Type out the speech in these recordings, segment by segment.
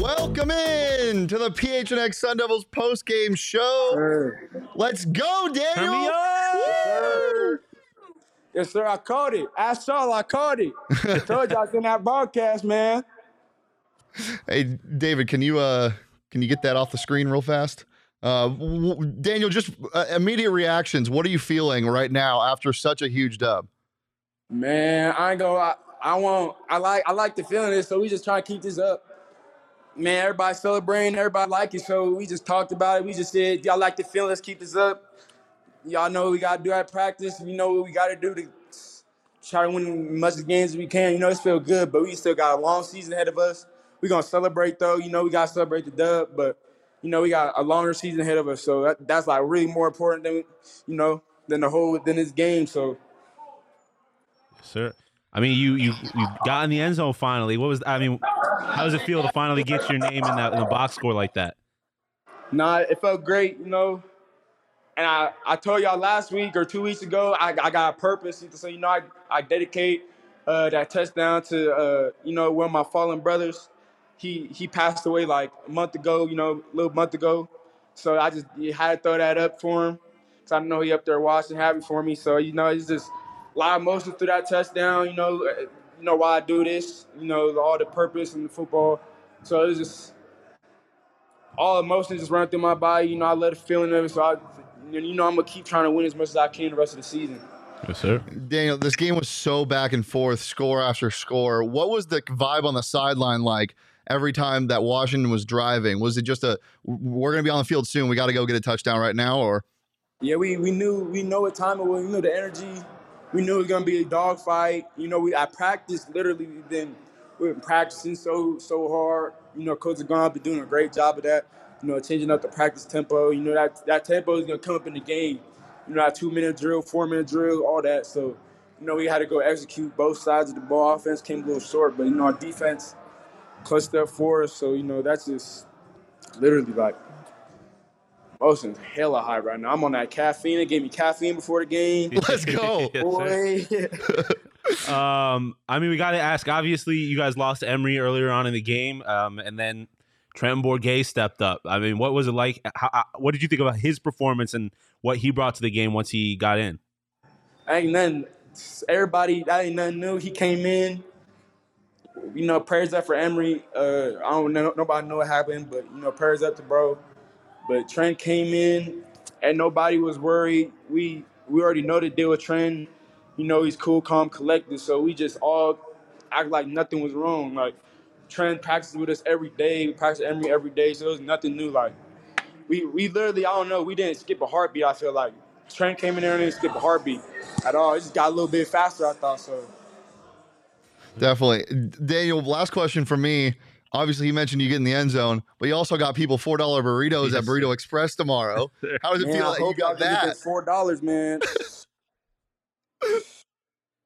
Welcome in to the PHNX Sun Devils post game show. Let's go, Daniyel. Woo! Yes, sir. I caught it. I saw. I caught it. I told you I was in that broadcast, man. Hey, David, can you uh can you get that off the screen real fast? Uh, Daniyel, just uh, immediate reactions. What are you feeling right now after such a huge dub? Man, I ain't gonna. I, I want. I like. I like the feeling of this. So we just trying to keep this up. Man, everybody celebrating. Everybody like it. So we just talked about it. We just said, y'all like the feeling. Let's keep this up. Y'all know we gotta do at practice. We know what we gotta do to try to win as much games as we can. You know, it's feel good, but we still got a long season ahead of us. we gonna celebrate though. You know, we gotta celebrate the dub, but you know, we got a longer season ahead of us. So that, that's like really more important than you know than the whole than this game. So sir. I mean, you you you got in the end zone finally. What was I mean? How does it feel to finally get your name in that in the box score like that? Nah, it felt great, you know. And I, I told y'all last week or two weeks ago, I, I got a purpose. So, you know, I, I dedicate uh, that touchdown to, uh, you know, one of my fallen brothers. He he passed away like a month ago, you know, a little month ago. So I just had to throw that up for him. So I know he up there watching, happy for me. So, you know, it's just a lot of emotion through that touchdown, you know, uh, you know why I do this, you know, all the purpose in the football. So it's just all emotions just running through my body. You know, I let a feeling of it. So I, you know, I'm gonna keep trying to win as much as I can the rest of the season. Yes, sir. Daniyel, this game was so back and forth, score after score. What was the vibe on the sideline like every time that Washington was driving? Was it just a we're gonna be on the field soon, we got to go get a touchdown right now, or? Yeah, we we knew we know what time it was. We knew the energy. We knew it was gonna be a dogfight. You know, we I practiced literally. We've been we've been practicing so so hard. You know, Coach Gon been doing a great job of that. You know, changing up the practice tempo. You know that that tempo is gonna come up in the game. You know, that two minute drill, four minute drill, all that. So, you know, we had to go execute both sides of the ball. Offense came a little short, but you know, our defense clutched up for us. So, you know, that's just literally like emotions hella high right now. I'm on that caffeine. They gave me caffeine before the game. Let's go. Boy. Um, I mean, we got to ask. Obviously, you guys lost to Emory earlier on in the game, um, and then Trenton Bourguet stepped up. I mean, what was it like? How, uh, what did you think about his performance and what he brought to the game once he got in? ain't nothing. Everybody, that ain't nothing new. He came in. You know, prayers up for Emory. Uh, I don't know. Nobody know what happened, but you know, prayers up to bro. But Trent came in, and nobody was worried. We we already know the deal with Trent. You know, he's cool, calm, collected. So we just all act like nothing was wrong. Like Trent practices with us every day. We practice Emory every day, so it was nothing new. Like we we literally, I don't know, we didn't skip a heartbeat. I feel like Trent came in there and didn't skip a heartbeat at all. It just got a little bit faster. I thought so. Definitely. Daniyel, last question for me. Obviously, you mentioned you get in the end zone, but you also got people $4 burritos at Burrito Express tomorrow. How does it Man, feel I that you hope y'all got can get that? that four dollars, man.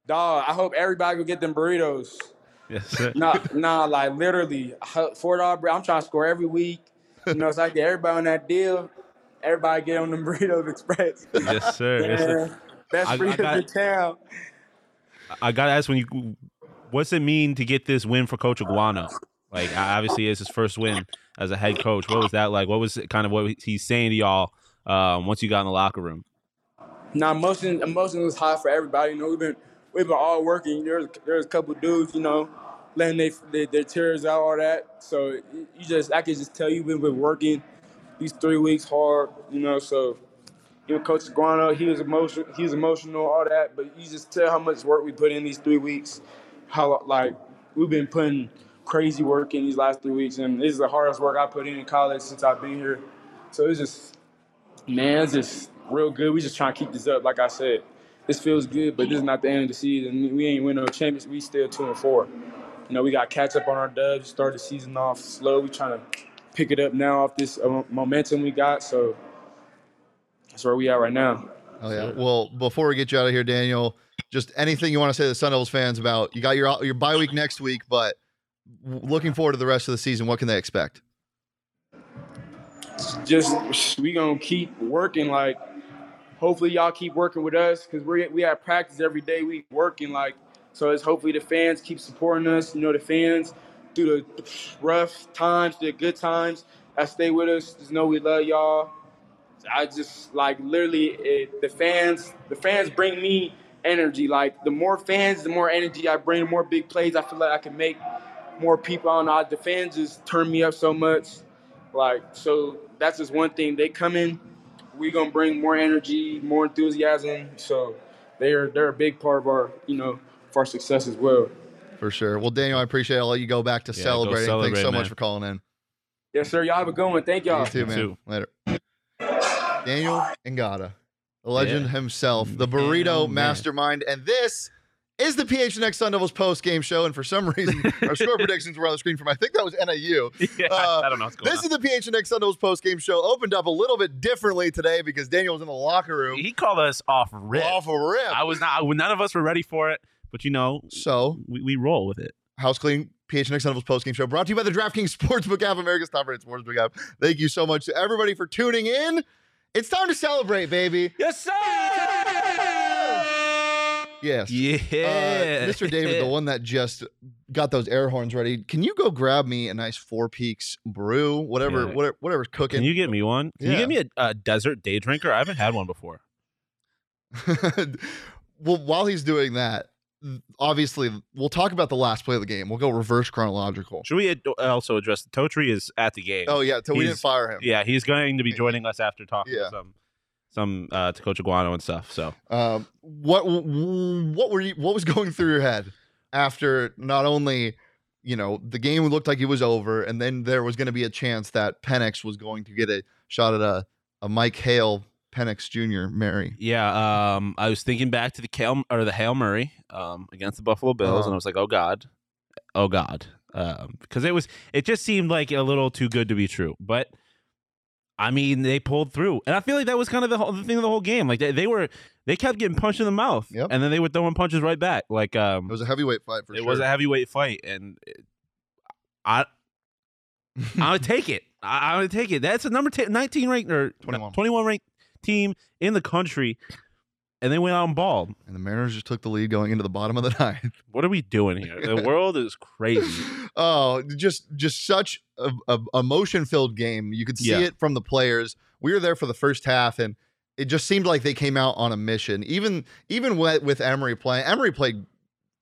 Dog, I hope everybody will get them burritos. Yes, sir. Nah, nah, like literally four dollar. I'm trying to score every week. You know, so I get everybody on that deal. Everybody get on them burritos express. yes, sir. Yes, sir. Man, best I- I burritos got- in town. I gotta ask when you, what's it mean to get this win for Coach Aguano? Like obviously it's his first win as a head coach. What was that like? What was kind of what he's saying to y'all um, once you got in the locker room? Nah, emotion emotion was high for everybody. You know, we've been we've been all working. There's there's a couple dudes, you know, letting they, they their tears out, all that. So you just I can just tell you we've been working these three weeks hard, you know. So you know, Coach Aguano, he was emotional, he was emotional, all that. But you just tell how much work we put in these three weeks. How like we've been putting crazy work in these last three weeks, and this is the hardest work I put in in college since I've been here. So it's just Man, it's just real good. We just trying to keep this up. Like I said, this feels good, but this is not the end of the season. We ain't win no champions. We still two and four. You know, we got catch up on our dubs. Start the season off slow. We trying to pick it up now off this uh, momentum we got. So that's where we are right now. Oh yeah. Well, before we get you out of here, Daniyel, just anything you want to say to the Sun Devils fans about you got your your bye week next week, but looking forward to the rest of the season. What can they expect? Just we gonna keep working. Like, hopefully y'all keep working with us because we we have practice every day. We working like so. It's hopefully the fans keep supporting us. You know, the fans through the rough times, the good times. I stay with us. Just know we love y'all. I just like literally it, the fans. The fans bring me energy. Like the more fans, the more energy I bring. The more big plays I feel like I can make. More people on know. The fans just turn me up so much. Like so, that's just one thing. They come in, we gonna bring more energy, more enthusiasm. So they're they're a big part of our you know for our success as well. For sure. Well, Daniyel, I appreciate it. I'll let you go back to yeah, celebrating. Celebrate, Thanks so man. much for calling in. Yes, sir. Y'all have a good one. Thank y'all. You too, man. Too. Later. Daniyel Ngata, the legend yeah. himself, the burrito mastermind, and this is the PHNX Sun Devils post game show. And for some reason, our score predictions were on the screen from I think that was NIU. Yeah, uh, I don't know what's going This on. is the PHNX Sun Devils post game show. Opened up a little bit differently today because Daniyel was in the locker room. He called us off rip. Off a rip. I was not. None of us were ready for it, but you know, so we, we roll with it. House clean PHNX Sun Devils post game show brought to you by the DraftKings Sportsbook app, America's top rated sportsbook app. Thank you so much to everybody for tuning in. It's time to celebrate, baby. Yes, sir. Yes. Yeah. Uh, Mr. David, the one that just got those air horns ready. Can you go grab me a nice Four Peaks brew, whatever, yeah. whatever whatever's cooking? Can you get me one? Can yeah. you get me a, a desert day drinker? I haven't had one before. well, while he's doing that, obviously we'll talk about the last play of the game. We'll go reverse chronological. Should we also address the Totri is at the game? Oh yeah, so we didn't fire him. Yeah, he's going to be joining us after talking yeah. some some uh, to Coach Aguano and stuff. So, um, what what were you? What was going through your head after not only you know the game looked like it was over, and then there was going to be a chance that Penix was going to get a shot at a a Mike Hale Penix Jr. Mary. Yeah, um, I was thinking back to the Kale or the Hail Murray um, against the Buffalo Bills, uh-huh. and I was like, oh god, oh god, um, because it was it just seemed like a little too good to be true. But I mean, they pulled through, and I feel like that was kind of the, whole, the thing of the whole game. Like they, they were they kept getting punched in the mouth, yep. and then they were throwing punches right back. Like um, it was a heavyweight fight for it sure. It was a heavyweight fight, and it, I I would take it. I, I would take it. That's a number t- 19 ranked or 21. 21 ranked team in the country, and they went out and balled. And the Mariners just took the lead going into the bottom of the ninth. What are we doing here? The world is crazy. oh, just just such a, a emotion filled game. You could see yeah. it from the players. We were there for the first half, and it just seemed like they came out on a mission. Even even with, with Emory playing, Emory played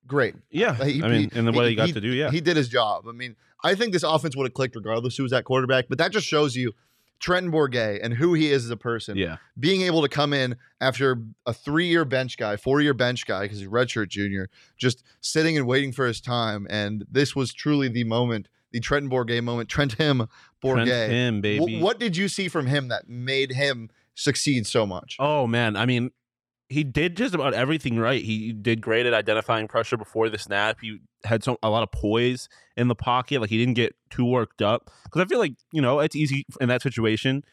great. Yeah, uh, he, I mean, and the way he, got to do, yeah, he did his job. I mean, I think this offense would have clicked regardless who was at quarterback. But that just shows you Trenton Bourguet and who he is as a person. Yeah. Being able to come in after a three year bench guy, four year bench guy, because he's redshirt junior, just sitting and waiting for his time. And this was truly the moment, the Trenton Bourguet moment. Trent him, Bourguet. Trent him, baby. W- what did you see from him that made him succeed so much? Oh, man. I mean, he did just about everything right. He did great at identifying pressure before the snap. He had some a lot of poise in the pocket. Like he didn't get too worked up. Because I feel like you know it's easy in that situation.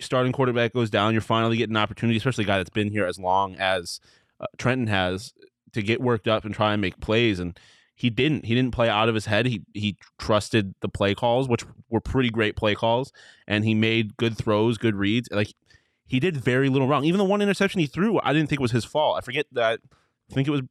Starting quarterback goes down. You're finally getting an opportunity, especially a guy that's been here as long as uh, Trenton has, to get worked up and try and make plays. And he didn't. He didn't play out of his head. He he trusted the play calls, which were pretty great play calls, and he made good throws, good reads. Like he did very little wrong. Even the one interception he threw, I didn't think was his fault. I forget that. I think it was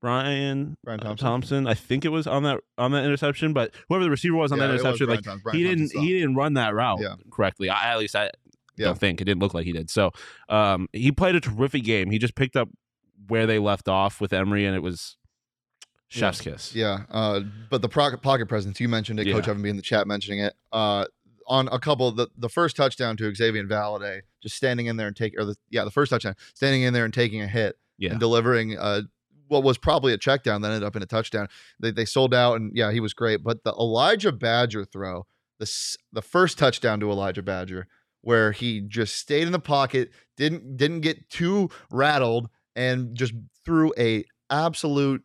Bryan Bryan Thompson. Thompson. I think it was on that on that interception, but whoever the receiver was on yeah, that interception, like he didn't he didn't run that route yeah. correctly. I, at least I yeah. don't think it didn't look like he did. So um, he played a terrific game. He just picked up where they left off with Emory, and it was chef's kiss. Yeah, uh, but the pocket presence you mentioned it, Coach Evan be in the chat mentioning it. Uh, on a couple the the first touchdown to Xazavian Valladay, just standing in there and taking or the yeah the first touchdown, standing in there and taking a hit yeah. and delivering uh what was probably a check down that ended up in a touchdown. They they sold out and yeah he was great, but the Elijhah Badger throw the the first touchdown to Elijhah Badger where he just stayed in the pocket, didn't didn't get too rattled, and just threw a absolute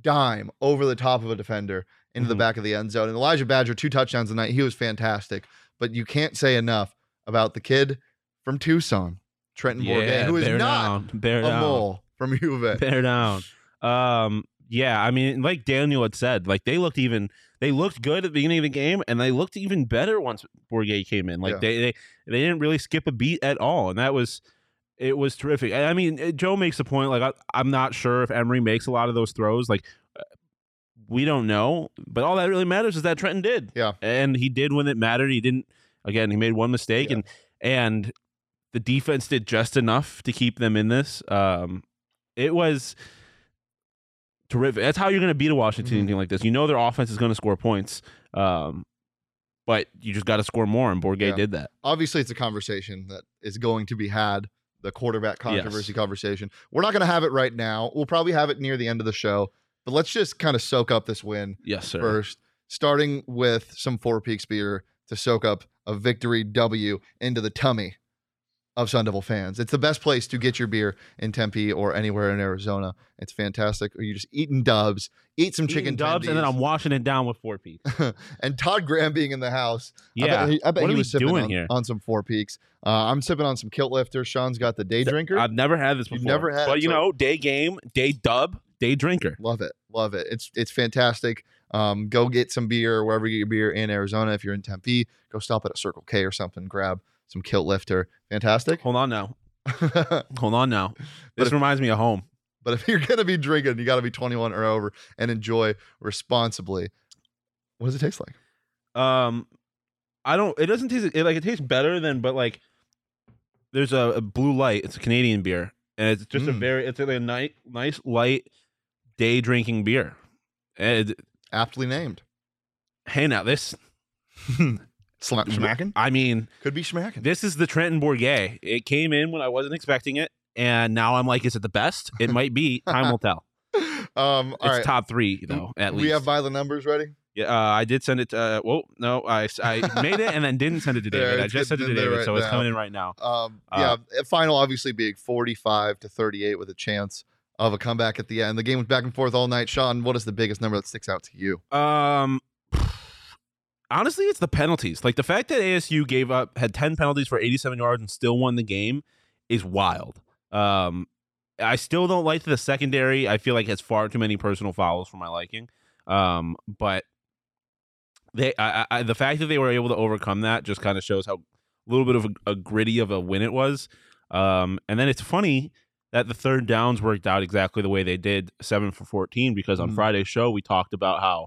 dime over the top of a defender into the Mhm. back of the end zone. And Elijhah Badger, two touchdowns tonight. He was fantastic. But you can't say enough about the kid from Tucson, Trenton Bourguet, who is bear not down, bear a down. mole from U of A. bear down. Um, yeah, I mean, like Daniyel had said, like they looked even they looked good at the beginning of the game, and they looked even better once Bourguet came in. Like Yeah. they, they they didn't really skip a beat at all, and that was it was terrific. I mean, Joe makes a point. Like I, I'm not sure if Emory makes a lot of those throws. Like we don't know, but all that really matters is that Trenton did. Yeah. and he did when it mattered. He didn't. Again, he made one mistake, Yeah. and and the defense did just enough to keep them in this. Um, it was terrific. That's how you're going to beat a Washington Mhm. team like this. You know their offense is going to score points, um, but you just got to score more, and Bourguet Yeah. did that. Obviously, it's a conversation that is going to be had. The quarterback Yes. controversy conversation. We're not going to have it right now. We'll probably have it near the end of the show. But let's just kind of soak up this win Yes, sir. first, starting with some Four Peaks beer to soak up a victory W into the tummy of Sun Devil fans. It's the best place to get your beer in Tempe or anywhere in Arizona. It's fantastic. Or you're just eating dubs, eat some chicken Eating dubs, and then. I'm washing it down with four peaks. and Todd Graham being in the house. Yeah, I bet he, I bet what he was sipping doing on, here? on some Four Peaks. Uh, I'm sipping on some Kilt Lifter. Shawn's got the day drinker. I've never had this before. You've never had but it, you know, day game, day dub, day drinker. Love it. Love it. It's it's fantastic. Um, go get some beer wherever you get your beer in Arizona. If you're in Tempe, go stop at a Circle K or something. Grab some Kilt Lifter. Fantastic. Hold on now. Hold on now. This if- reminds me of home. But if you're gonna be drinking, you got to be 21 or over and enjoy responsibly. What does it taste like? Um, I don't. It doesn't taste it, like it tastes better than, but like there's a, a blue light. It's a Canadian beer, and it's just a Mm. very. It's like a nice, nice light day drinking beer. And Aptly named. hey, now this. Sla- Schmacking? I mean, Could be schmacking. this is the Trenton Bourguet. It came in when I wasn't expecting it, and now I'm like, is it the best? It might be. Time will tell. Um, all it's right. top three though. At we least we have by the numbers ready. Yeah, uh, I did send it. To, uh, whoa, no, I, I made it and then didn't send it to There, David. I just sent it to there David, right so it's now. coming in right now. Um, Uh, yeah, final obviously being 45 to 38 with a chance of a comeback at the end. The game was back and forth all night. Shawn, what is the biggest number that sticks out to you? Um, honestly, it's the penalties. Like the fact that ASU gave up had ten penalties for eighty-seven yards and still won the game is wild. Um, I still don't like the secondary. I feel like has far too many personal fouls for my liking. Um, but they, I, I, the fact that they were able to overcome that just kind of shows how a little bit of a, a gritty of a win it was. Um, and then it's funny that the third downs worked out exactly the way they did, seven for fourteen, because on Mhm. Friday's show we talked about how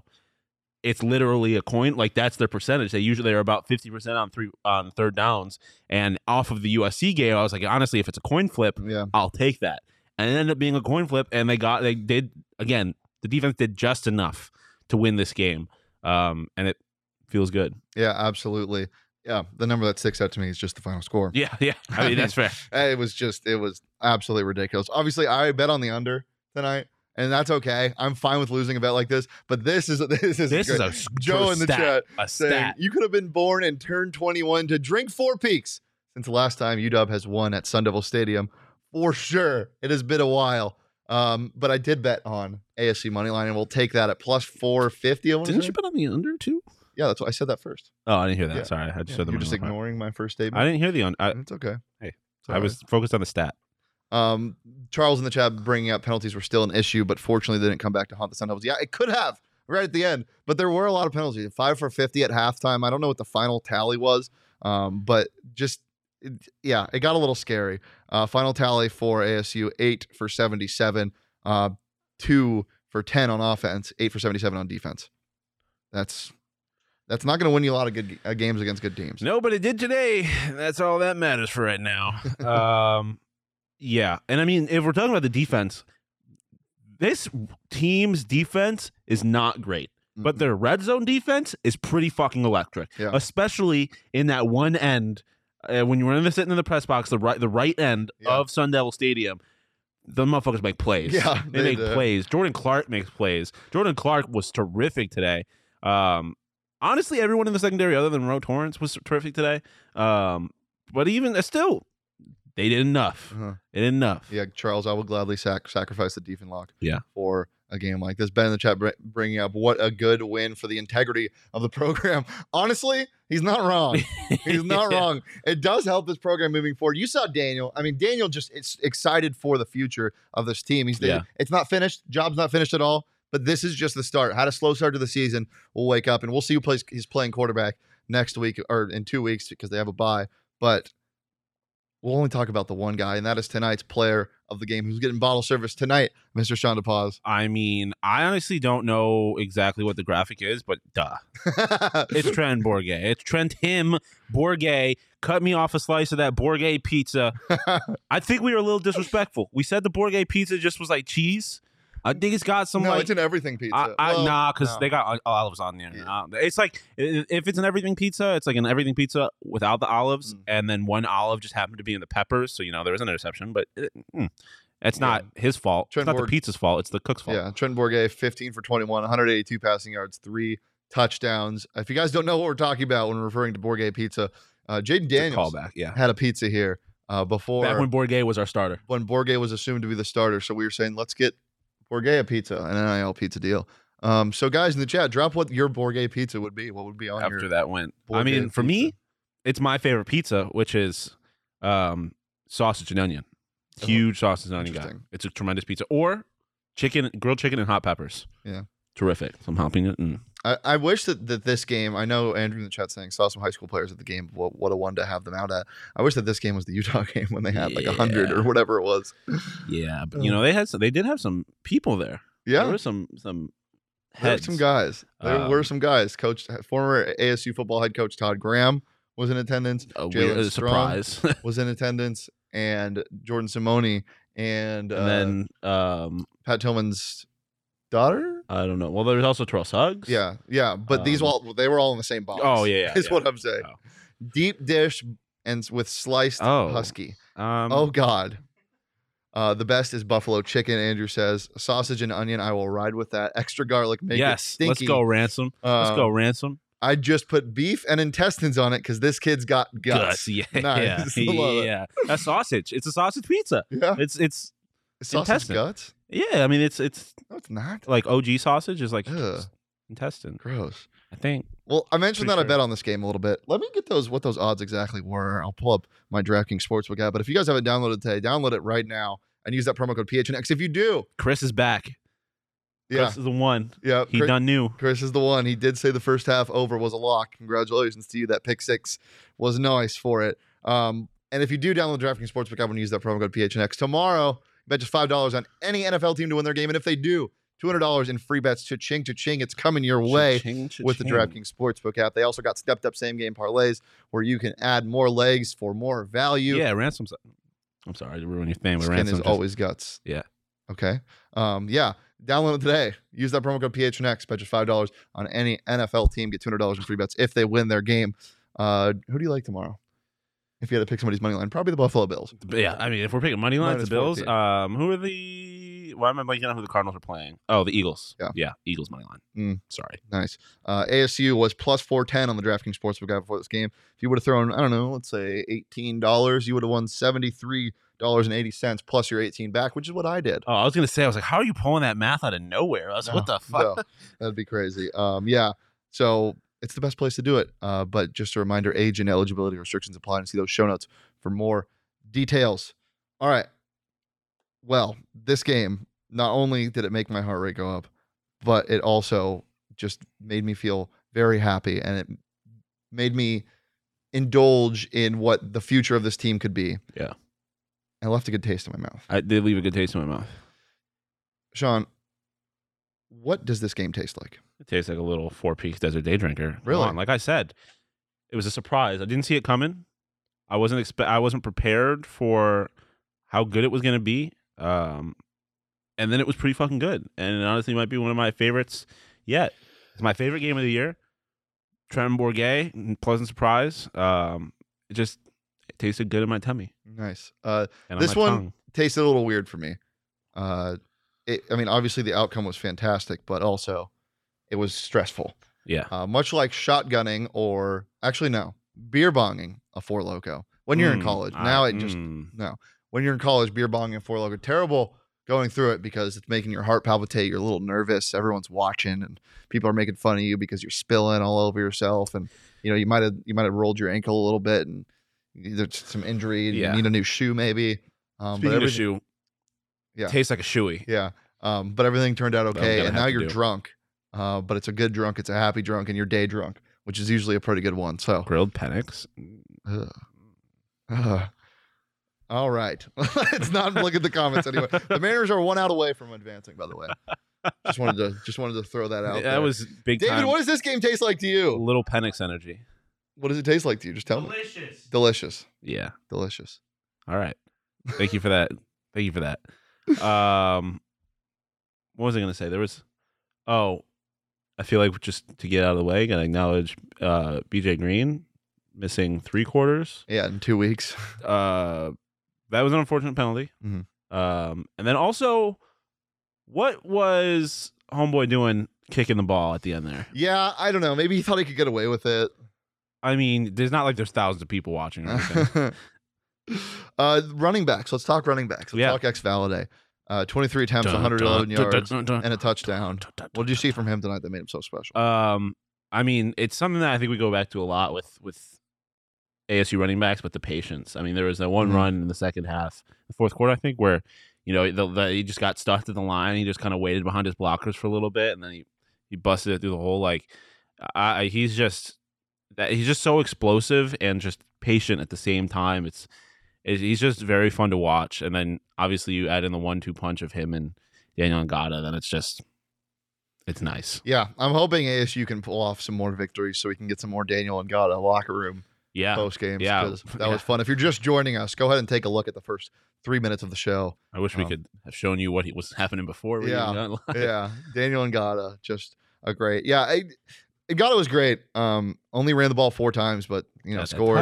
it's literally a coin. Like that's their percentage. They usually are about fifty percent on three on third downs. And off of the USC game, I was like, honestly, if it's a coin flip, Yeah. I'll take that. And it ended up being a coin flip, and they got they did again. The defense did just enough to win this game, um, and it feels good. Yeah, absolutely. Yeah, the number that sticks out to me is just the final score. Yeah, yeah. I mean, that's fair. It was just, it was absolutely ridiculous. Obviously, I bet on the under tonight, and that's okay. I'm fine with losing a bet like this, but this is this is This is great. a Joe in the stat, chat a saying stat. you could have been born and turned 21 to drink four peaks since the last time UW has won at Sun Devil Stadium. For sure, it has been a while. Um, but I did bet on ASU money line, and we'll take that at plus 450. I wanna Didn't say. you bet on the under too? Yeah, that's what I said that first. Oh, I didn't hear that. Yeah. Sorry, I just Yeah, said the you're just ignoring my first statement. I didn't hear the under. I, It's okay. Hey, I was focused on the stat. Um, Charles in the chat bringing up penalties were still an issue, but fortunately they didn't come back to haunt the Sun Devils. Yeah, it could have right at the end, but there were a lot of penalties. Five for fifty at halftime. I don't know what the final tally was, um, but just it, yeah, it got a little scary. Uh, final tally for ASU: eight for seventy-seven, uh, two for ten on offense, eight for seventy-seven on defense. That's that's not going to win you a lot of good uh, games against good teams. No, but it did today. That's all that matters for right now. um, yeah, and I mean, if we're talking about the defense, this team's defense is not great, but Mm-mm. their red zone defense is pretty fucking electric. Yeah. Especially in that one end uh, when you were in the sitting in the press box, the right the right end Yeah. of Sun Devil Stadium. The motherfuckers make plays. Yeah, they, they make do. plays. Jordan Clark makes plays. Jordan Clark was terrific today. Um, honestly, everyone in the secondary other than Ro Torrence was terrific today. Um, but even uh, still, they did enough. Uh-huh. They did enough. Yeah, Charles, I will gladly sac- sacrifice the defense lock. Yeah. For a game like this. Ben in the chat br- bringing up what a good win for the integrity of the program. Honestly, he's not wrong. He's not Yeah. wrong. It does help this program moving forward. You saw Daniyel. I mean, Daniyel just is excited for the future of this team. He's Yeah. it's not finished. Job's not finished at all. But this is just the start. Had a slow start to the season. We'll wake up and we'll see who plays. He's playing quarterback next week or in two weeks because they have a bye. But we'll only talk about the one guy, and that is tonight's player of the game who's getting bottle service tonight, Mr. Shawn DePaz. I mean, I honestly don't know exactly what the graphic is, but duh. It's Trent Bourguet. It's Trent him Bourguet. Cut me off a slice of that Bourguet pizza. I think we were a little disrespectful. We said the Bourguet pizza just was like cheese. I think it's got some no, like it's an everything pizza. I, I, Well, nah, because no. they got olives on there. Yeah. Uh, it's like if it's an everything pizza, it's like an everything pizza without the olives, Mm. and then one olive just happened to be in the peppers. So you know there was an interception, but it, mm, it's Yeah. not his fault. Trent it's not Bourg- the pizza's fault. It's the cook's fault. Yeah, Trent Bourguet, 15 for 21, 182 passing yards, three touchdowns. If you guys don't know what we're talking about when we're referring to Bourguet pizza, uh, Jayden It's Daniels callback. Yeah, had a pizza here uh, before back when Bourguet was our starter. when Bourguet was assumed to be the starter. So we were saying, let's get Bourguet pizza, an NIL pizza deal. Um, so guys in the chat, drop what your Bourguet pizza would be. What would be on After your that went. I mean, for me, it's my favorite pizza, which is um, sausage and onion. Oh, Huge sausage and onion guy. It's a tremendous pizza. Or chicken, grilled chicken and hot peppers. Yeah. Terrific. So I'm helping it. And I, I wish that, that this game, I know Andrew in the chat saying saw some high school players at the game. What, what a one to have them out at. I wish that this game was the Utah game when they had like a hundred or whatever it was. yeah, but you know, they had some, they did have some people there. Yeah. There were some some There were some guys. There Um, were some guys. Coach, former ASU football head coach Todd Graham was in attendance. A Jalen weird surprise. was in attendance, and Jordan Simone and, uh, then um Pat Tillman's daughter. I don't know. Well, there's also Terrell Suggs. Yeah, yeah. But these Um, all they were all in the same box. Oh, yeah, yeah, Is yeah. what I'm saying. Oh. Deep dish and with sliced Oh. husky. Um, Oh God. Uh, the best is buffalo chicken. Andrew says sausage and onion. I will ride with that. Extra garlic. Make it yes. stinky. Let's go ransom. Let's Uh, go ransom. I just put beef and intestines on it because this kid's got guts. Guts. Yeah. Nice. Yeah. It. yeah. A sausage. It's a sausage pizza. Yeah. It's it's Sausage Intestine. guts? Yeah. I mean, it's it's No, it's not. like OG sausage is like Ugh. intestine. Gross. I think. Well, I mentioned Pretty that I bet on this game a little bit. Let me get those what those odds exactly were. I'll pull up my DraftKings Sportsbook app. But if you guys haven't downloaded today, download it right now and use that promo code PHNX. If you do, Chris is back. yeah, Chris is the one. yeah, He Chris, done new. Chris is the one. He did say the first half over was a lock. Congratulations to you. That pick six was nice for it. Um, and if you do download the DraftKings Sportsbook app and use that promo code PHNX tomorrow, bet just five dollars on any NFL team to win their game. And if they do, two hundred dollars in free bets. Cha-ching, cha-ching. It's coming your way. Cha-ching, with the cha-ching. DraftKings Sportsbook app. They also got stepped up same game parlays where you can add more legs for more value. Yeah, ransom's. I'm sorry to ruin your thing, but Skin ransom is just- always guts. Yeah. Okay. Um, yeah. Download it today. Use that promo code PHNX. Bet just five dollars on any NFL team. Get two hundred dollars in free bets if they win their game. Uh, who do you like tomorrow? If you had to pick somebody's money line, probably the Buffalo Bills. But yeah, I mean, if we're picking money lines, Minus the Bills. 14. Um, who are the? Why am I blanking on who the Cardinals are playing? Oh, the Eagles. Yeah. yeah, Eagles money line. Mm. Sorry. Nice. Uh, ASU was plus four ten on the DraftKings Sportsbook app before this game. If you would have thrown, I don't know, let's say eighteen dollars, you would have won seventy three dollars and eighty cents plus your eighteen back, which is what I did. Oh, I was gonna say, I was like, how are you pulling that math out of nowhere? I was like, what the fuck? No, that'd be crazy. Um, yeah. So it's the best place to do it. Uh, but just a reminder: age and eligibility restrictions apply. And see those show notes for more details. All right. Well, this game not only did it make my heart rate go up, but it also just made me feel very happy, and it made me indulge in what the future of this team could be. Yeah. And left a good taste in my mouth. I did leave a good taste in my mouth. Sean, what does this game taste like? It tastes like a little Four Peaks Desert Day drinker. Really? Like I said, it was a surprise. I didn't see it coming. I wasn't expect. I wasn't prepared for how good it was going to be. Um, and then it was pretty fucking good. And it honestly might be one of my favorites yet. It's my favorite game of the year. Trent Bourguet, pleasant surprise. Um, it just it tasted good in my tummy Nice. Uh, This on my one- tongue. tasted a little weird for me. Uh, it, I mean, obviously the outcome was fantastic, but also it was stressful. Yeah. Uh, much like shotgunning or actually no, beer bonging a Four Loco. when you're in Mm, college. I- Now it just mm. no. When you're in college, beer bonging and Four Loco, terrible going through it because it's making your heart palpitate. You're a little nervous. Everyone's watching, and people are making fun of you because you're spilling all over yourself. And you know you might have you might have rolled your ankle a little bit, and there's some injury. Yeah. You need a new shoe, maybe. Um, Speaking of shoe, Yeah. tastes like a shoey. Yeah. Um, but everything turned out okay, and now you're do. drunk. Uh, but it's a good drunk. It's a happy drunk, and you're day drunk, which is usually a pretty good one. So. Grilled Penix. Ugh. Ugh. All right. Let's not look at the comments anyway. The Mariners are one out away from advancing, by the way. Just wanted to just wanted to throw that out. That there. was big David, time. what does this game taste like to you? little Penix energy. What does it taste like to you? Just tell me. Delicious. Delicious. Yeah. Delicious. All right. Thank you for that. Thank you for that. Um, what was I going to say? There was, oh, I feel like just to get out of the way, got to acknowledge uh, BJ Green missing three quarters. Yeah, in two weeks. Uh, that was an unfortunate penalty. Mhm. Um, and then also, what was Homeboy doing kicking the ball at the end there? Yeah, I don't know. Maybe he thought he could get away with it. I mean, there's not like there's thousands of people watching or anything. uh, running backs. Let's talk running backs. Let's Yeah. talk ex Valladay. Uh, 23 attempts, Dun, 111 dun, yards, dun, and a touchdown. What did you see from him tonight that made him so special? Um, I mean, it's something that I think we go back to a lot with with ASU running backs, but the patience. I mean, there was that one Mhm. run in the second half, the fourth quarter, I think, where you know the, the, he just got stuck at the line. He just kind of waited behind his blockers for a little bit, and then he he busted it through the hole. Like, I, he's just he's just so explosive and just patient at the same time. It's it, he's just very fun to watch. And then obviously you add in the one-two punch of him and Daniyel Ngata, then it's just it's nice. Yeah, I'm hoping ASU can pull off some more victories so we can get some more Daniyel Ngata locker room Yeah, post games. yeah, that yeah. was fun. If you're just joining us, go ahead and take a look at the first three minutes of the show. I wish we Um, could have shown you what he was happening before. We Yeah, even got live. yeah, Daniyel Ngata, just a great. Yeah, I, Gata was great. Um, only ran the ball four times, but you know Got scored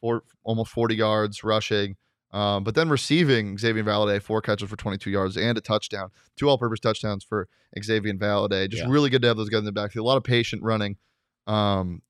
four, almost 40 yards rushing. Um, but then receiving Xazavian Valladay, four catches for 22 yards and a touchdown, two all-purpose touchdowns for Xazavian Valladay. Just Yeah. really good to have those guys in the backfield. A lot of patient running. Um,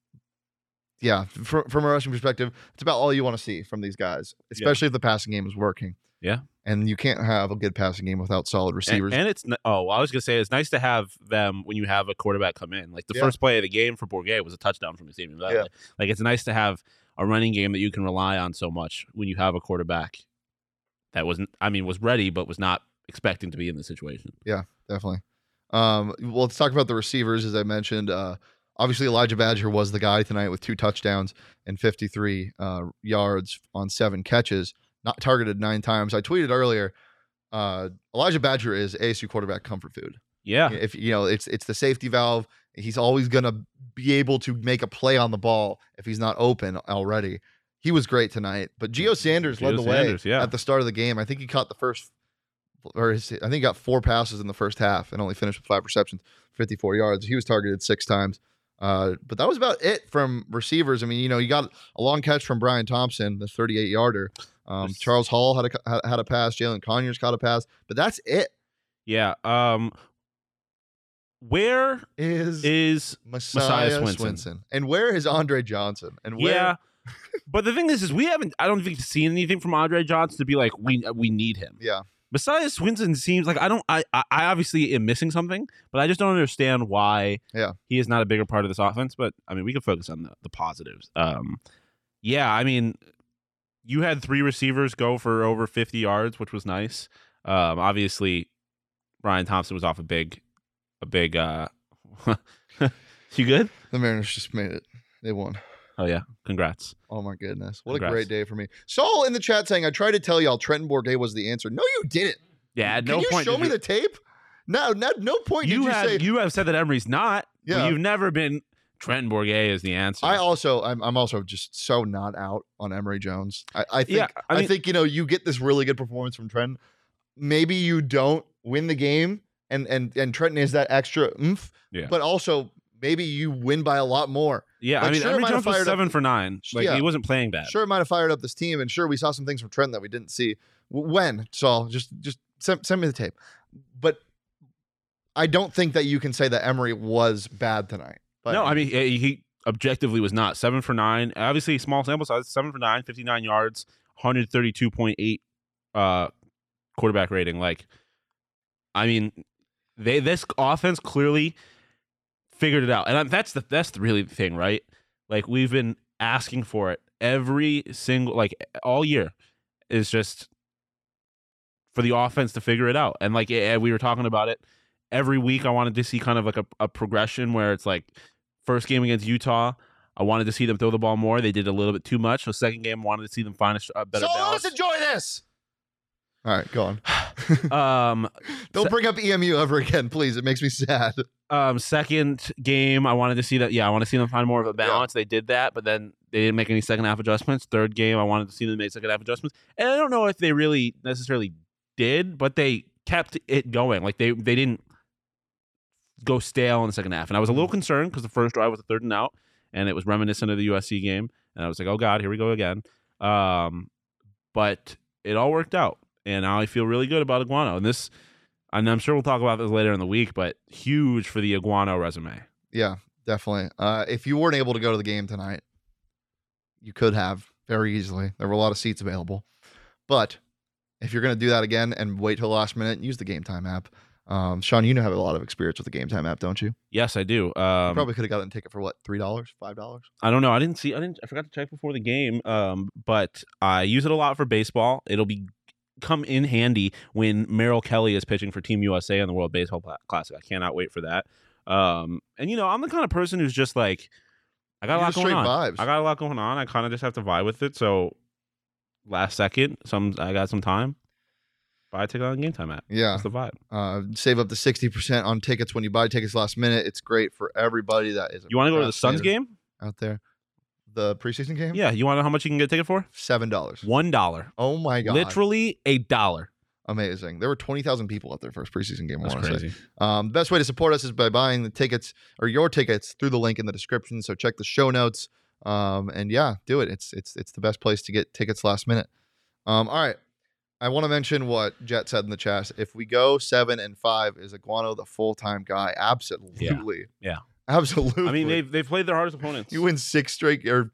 yeah, from, from a rushing perspective, it's about all you want to see from these guys, especially if the passing game is working. Yeah. and you can't have a good passing game without solid receivers. and it's n- oh, I was gonna say it's nice to have them when you have a quarterback come in. Like the Yeah. first play of the game for Bourguet was a touchdown from Xazavian Valladay. Yeah. Like it's nice to have a running game that you can rely on so much when you have a quarterback that wasn't, I mean, was ready but was not expecting to be in the situation. Yeah, definitely. Um, well, let's talk about the receivers. As I mentioned, uh, obviously Elijhah Badger was the guy tonight with two touchdowns and 53 uh, yards on seven catches, not targeted nine times. I tweeted earlier. Uh, Elijhah Badger is ASU quarterback comfort food. Yeah, If you know, it's it's the safety valve. He's always gonna be able to make a play on the ball if he's not open already. He was great tonight, but Gio Sanders led the Sanders, way yeah. at the start of the game. I think he caught the first, or his, I think he got four passes in the first half and only finished with five receptions, 54 yards. He was targeted six times. Uh, but that was about it from receivers. I mean, you know, you got a long catch from Bryan Thompson, the 38 yarder. Um, Charles Hall had a had- a pass. Jalen Conyers caught a pass, but that's it. yeah. Um, where Is is Messiah, Messiah Swinson. Swinson. and where is Andre Johnson? And where, yeah? but the thing is, is we haven't. I don't think seen anything from Andre Johnson to be like we we need him. yeah, Messiah Swinson seems like I don't I I I obviously am missing something, but I just don't understand why Yeah. he is not a bigger part of this offense. But I mean, we can focus on the, the positives. Um, yeah, I mean, you had three receivers go for over fifty yards, which was nice. Um, obviously, Bryan Thompson was off a big, a big. uh You good? the Mariners just made it. They won. Oh yeah, congrats. Oh my goodness, what a great day for me. Saul in the chat saying, "I tried to tell y'all Trenton Bourguet was the answer." No, you didn't. Yeah, Can no you point show me you- the tape? No, no, no point you did you have say. you have said that Emory's not. Yeah. you've never been Trenton Bourguet is the answer. I also, I'm, I'm also just so not out on Emory Jones. I, I think, Yeah, I I, think you know, you get this really good performance from Trenton. Maybe you don't win the game, and and and Trenton is that extra oomph. Yeah. But also, maybe you win by a lot more. Yeah, I mean, sure, Emory Jones was fired up- seven for nine. Like Yeah. he wasn't playing bad. Sure, it might have fired up this team, and sure, we saw some things from Trenton that we didn't see. When Saul, just just send, send me the tape. But I don't think that you can say that Emory was bad tonight. But no, I mean he, objectively was not seven for nine. Obviously, small sample size, seven for nine, 59 yards, 132.8 uh, quarterback rating. Like, I mean, they this offense clearly figured it out, and I- that's the that's the really thing, right? Like we've been asking for it every single like all year is just for the offense to figure it out. And like eh, we were talking about it every week, I wanted to see kind of like a, a progression where it's like first game against Utah. I wanted to see them throw the ball more. They did a little bit too much. So second game, I wanted to see them find a, sh- a better so let's enjoy this. All right, go on. um, Don't Se- bring up EMU ever again, please. It makes me sad. um, second game, I wanted to see that. Yeah, I want to see them find more of a balance. They did that, but then they didn't make any second half adjustments. Third game, I wanted to see them make second half adjustments, and I don't know if they really necessarily did, but they kept it going. Like they they didn't go stale in the second half, and I was a little concerned because the first drive was a third and out, and it was reminiscent of the USC game, and I was like, oh god, here we go again. Um, but it all worked out, and now I feel really good about Aguano, and this. And I'm sure we'll talk about this later in the week, but huge for the Aguano resume. Yeah, definitely. Uh, if you weren't able to go to the game tonight, you could have very easily. There were a lot of seats available. But if you're going to do that again and wait till the last minute, use the Game Time app. Um, Shawn, you know have a lot of experience with the Game Time app, don't you? Yes, I do. you Um, probably could have gotten a ticket for what, three dollars, five dollars? I don't know. I didn't see. I didn't. I forgot to check before the game. Um, but I use it a lot for baseball. It'll be come in handy when Merrill Kelly is pitching for Team USA in the World Baseball Classic. I cannot wait for that. Um, and you know, I'm the kind of person who's just like, I got a You're lot going straight on. vibes. I got a lot going on. I kind of just have to vibe with it. So, last second, some I got some time. Buy a ticket on Game Time app. Yeah. That's the vibe. Uh, save up to sixty percent on tickets when you buy tickets last minute. It's great for everybody that is. You want to go to the Suns game? out there? The preseason game? Yeah. You want to know how much you can get a ticket for? seven dollars. One dollar. Oh my god! Literally a dollar. amazing. There were twenty thousand people at their first preseason game. That's crazy. Um, the best way to support us is by buying the tickets or your tickets through the link in the description. So check the show notes. Um, and yeah, do it. It's it's it's the best place to get tickets last minute. Um, all right. I want to mention what Jet said in the chat. If we go seven and five, is Aguano the full time guy? Absolutely. Yeah. Absolutely. I mean, they've they've played their hardest opponents. you win six straight or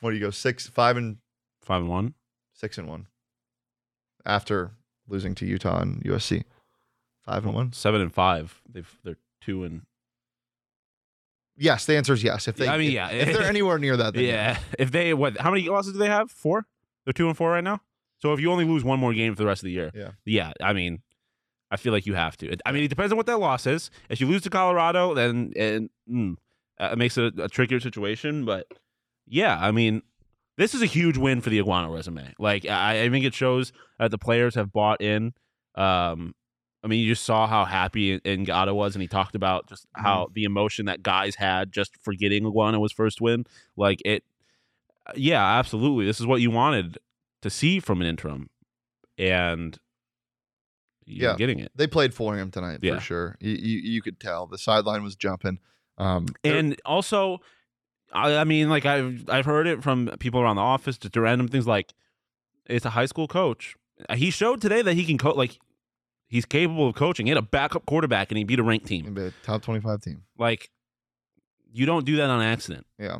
what do you go? Six, five and five and one. six and one. After losing to Utah and USC. Five and one. seven and five. They've they're two and Yes, the answer is yes. If they I mean, if- yeah. If they're anywhere near that, then yeah. If they what? How many losses do they have? Four. They're two and four right now. So if you only lose one more game for the rest of the year, Yeah. yeah. I mean, I feel like you have to. I mean, it depends on what that loss is. If you lose to Colorado, then and mm, uh, it makes it a, a trickier situation. But yeah, I mean, this is a huge win for the Aguano resume. Like I, I think it shows that the players have bought in. Um, I mean, you just saw how happy Ngata was, and he talked about just how the emotion that guys had just for getting Aguano was first win. Like it, yeah, absolutely. This is what you wanted to see from an interim, and you're Yeah. getting it. they played for him tonight Yeah. for sure. You, you you could tell the sideline was jumping. Um, And also, I, I mean, like I've I've heard it from people around the office, just random things like it's a high school coach. He showed today that he can coach. Like he's capable of coaching. He had a backup quarterback and he beat a ranked team. a top twenty five team. Like you don't do that on accident. Yeah.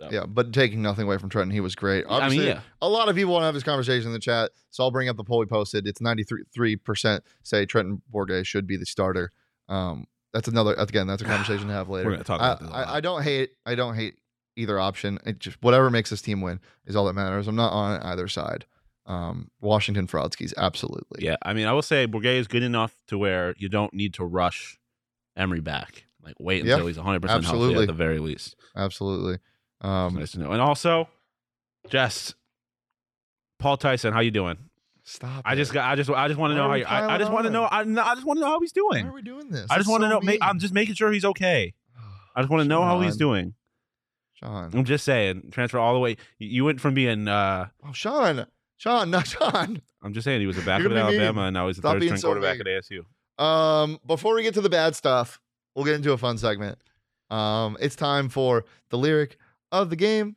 So Yeah, but taking nothing away from Trenton, he was great. I mean, yeah. a lot of people want to have this conversation in the chat, so I'll bring up the poll we posted. It's ninety three percent say Trenton Bourguet should be the starter. Um, that's another again, that's a conversation to have later. We're gonna talk I, about this a lot. I, I don't hate I don't hate either option. It just whatever makes this team win is all that matters. I'm not on either side. Um, Washington Frodskis, absolutely. Yeah, I mean, I will say Bourguet is good enough to where you don't need to rush Emory back. Like wait Yeah, until he's 100 percent healthy at the very least. absolutely. Um, nice to know. And also, Jess, Paul Tyson, how you doing? stop. I it. just got. I just. I just want to know how. You, I, I just want to know. I, I just want to know how he's doing. Why are we doing this? I just want to so know. I'm just making sure he's okay. I just want to know how he's doing. Sean. I'm just saying. Transfer all the way. You- went from being. uh Oh, Sean. Sean, not Sean. I'm just saying he was a backup at gonna mean. Alabama, and now he's the Stop third string so quarterback mean. at ASU. Um, before we get to the bad stuff, we'll get into a fun segment. Um, it's time for the lyric of the game.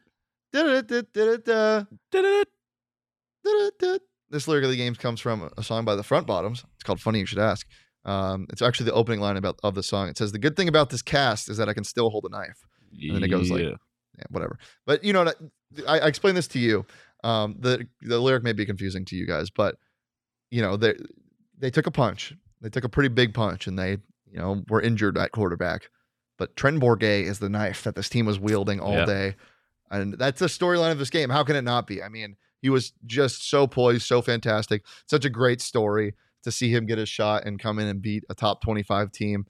This lyric of the game comes from a song by the Front Bottoms. It's called "Funny You Should Ask." Um, it's actually the opening line about of the song. It says, "The good thing about this cast is that I can still hold a knife." And then it goes like- Yeah. whatever. But you know, what I, I explained this to you. Um, the the lyric may be confusing to you guys, but you know, they they took a punch. They took a pretty big punch, and they you know were injured at quarterback. But Trent Bourguet is the knife that this team was wielding all Yeah. day, and that's the storyline of this game. How can it not be? I mean, he was just so poised, so fantastic, such a great story to see him get his shot and come in and beat a top twenty-five team.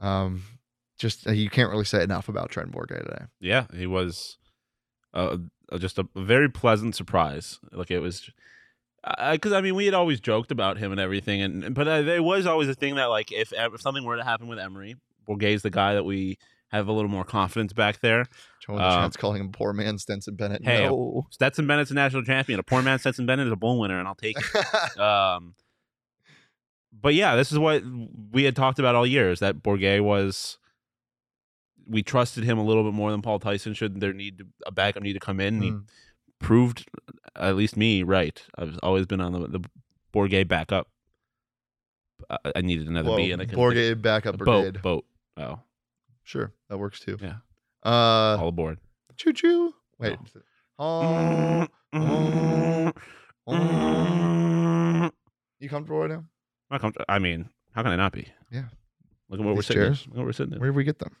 Um, just uh, you can't really say enough about Trent Bourguet today. Yeah, he was uh, uh, just a very pleasant surprise. Like it was, because I mean, we had always joked about him and everything, and but uh, there was always a thing that like if, if something were to happen with Emory, Bourguet's the guy that we have a little more confidence back there. The Um, chat's calling him poor man Stetson Bennett. Hey, no. Stetson Bennett's a national champion. A poor man Stetson Bennett is a bowl winner, and I'll take it. Um, but yeah, this is what we had talked about all year: is that Bourguet was. We trusted him a little bit more than Paul Tyson should. There need to, a backup need to come in. and He Mm. proved, at least me, right. I've always been on the the Bourguet backup. I, needed another Whoa, B, and I couldn't Bourguet backup brigade. boat, boat. Oh, Sure, that works too. Yeah. Uh, all aboard. choo choo. Wait. Oh, oh, oh. You comfortable right now? Not comfortable. I mean, how can I not be? Yeah. Look at what we're sitting. chairs? Look what we're sitting in. Where did we get them?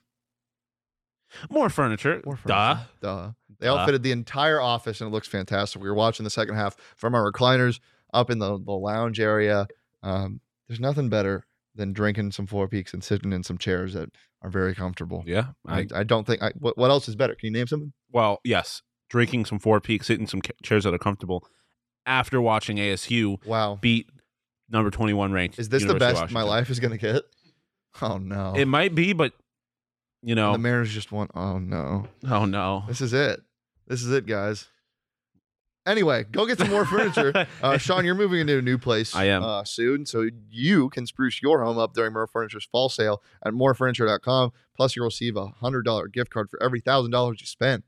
More furniture. More Duh. furniture. Duh. They Duh. outfitted the entire office and it looks fantastic. We were watching the second half from our recliners up in the, the lounge area. Um, there's nothing better than drinking some Four Peaks and sitting in some chairs that are very comfortable. Yeah. I, I, I don't think. I, what, what else is better? Can you name something? well, yes. Drinking some Four Peaks, sitting in some chairs that are comfortable after watching ASU Wow. beat number 21 ranked. Is this the University of best my life is going to get? Oh no. It might be, but you And know, the Mariners just won. Oh no. oh no. This is it. This is it, guys. Anyway, go get some more furniture. Uh, Shawn, you're moving into a new place. I am. uh, soon, so you can spruce your home up during More Furniture's fall sale at morefurniture.com. Plus, you'll receive a hundred dollar gift card for every thousand dollars you spend.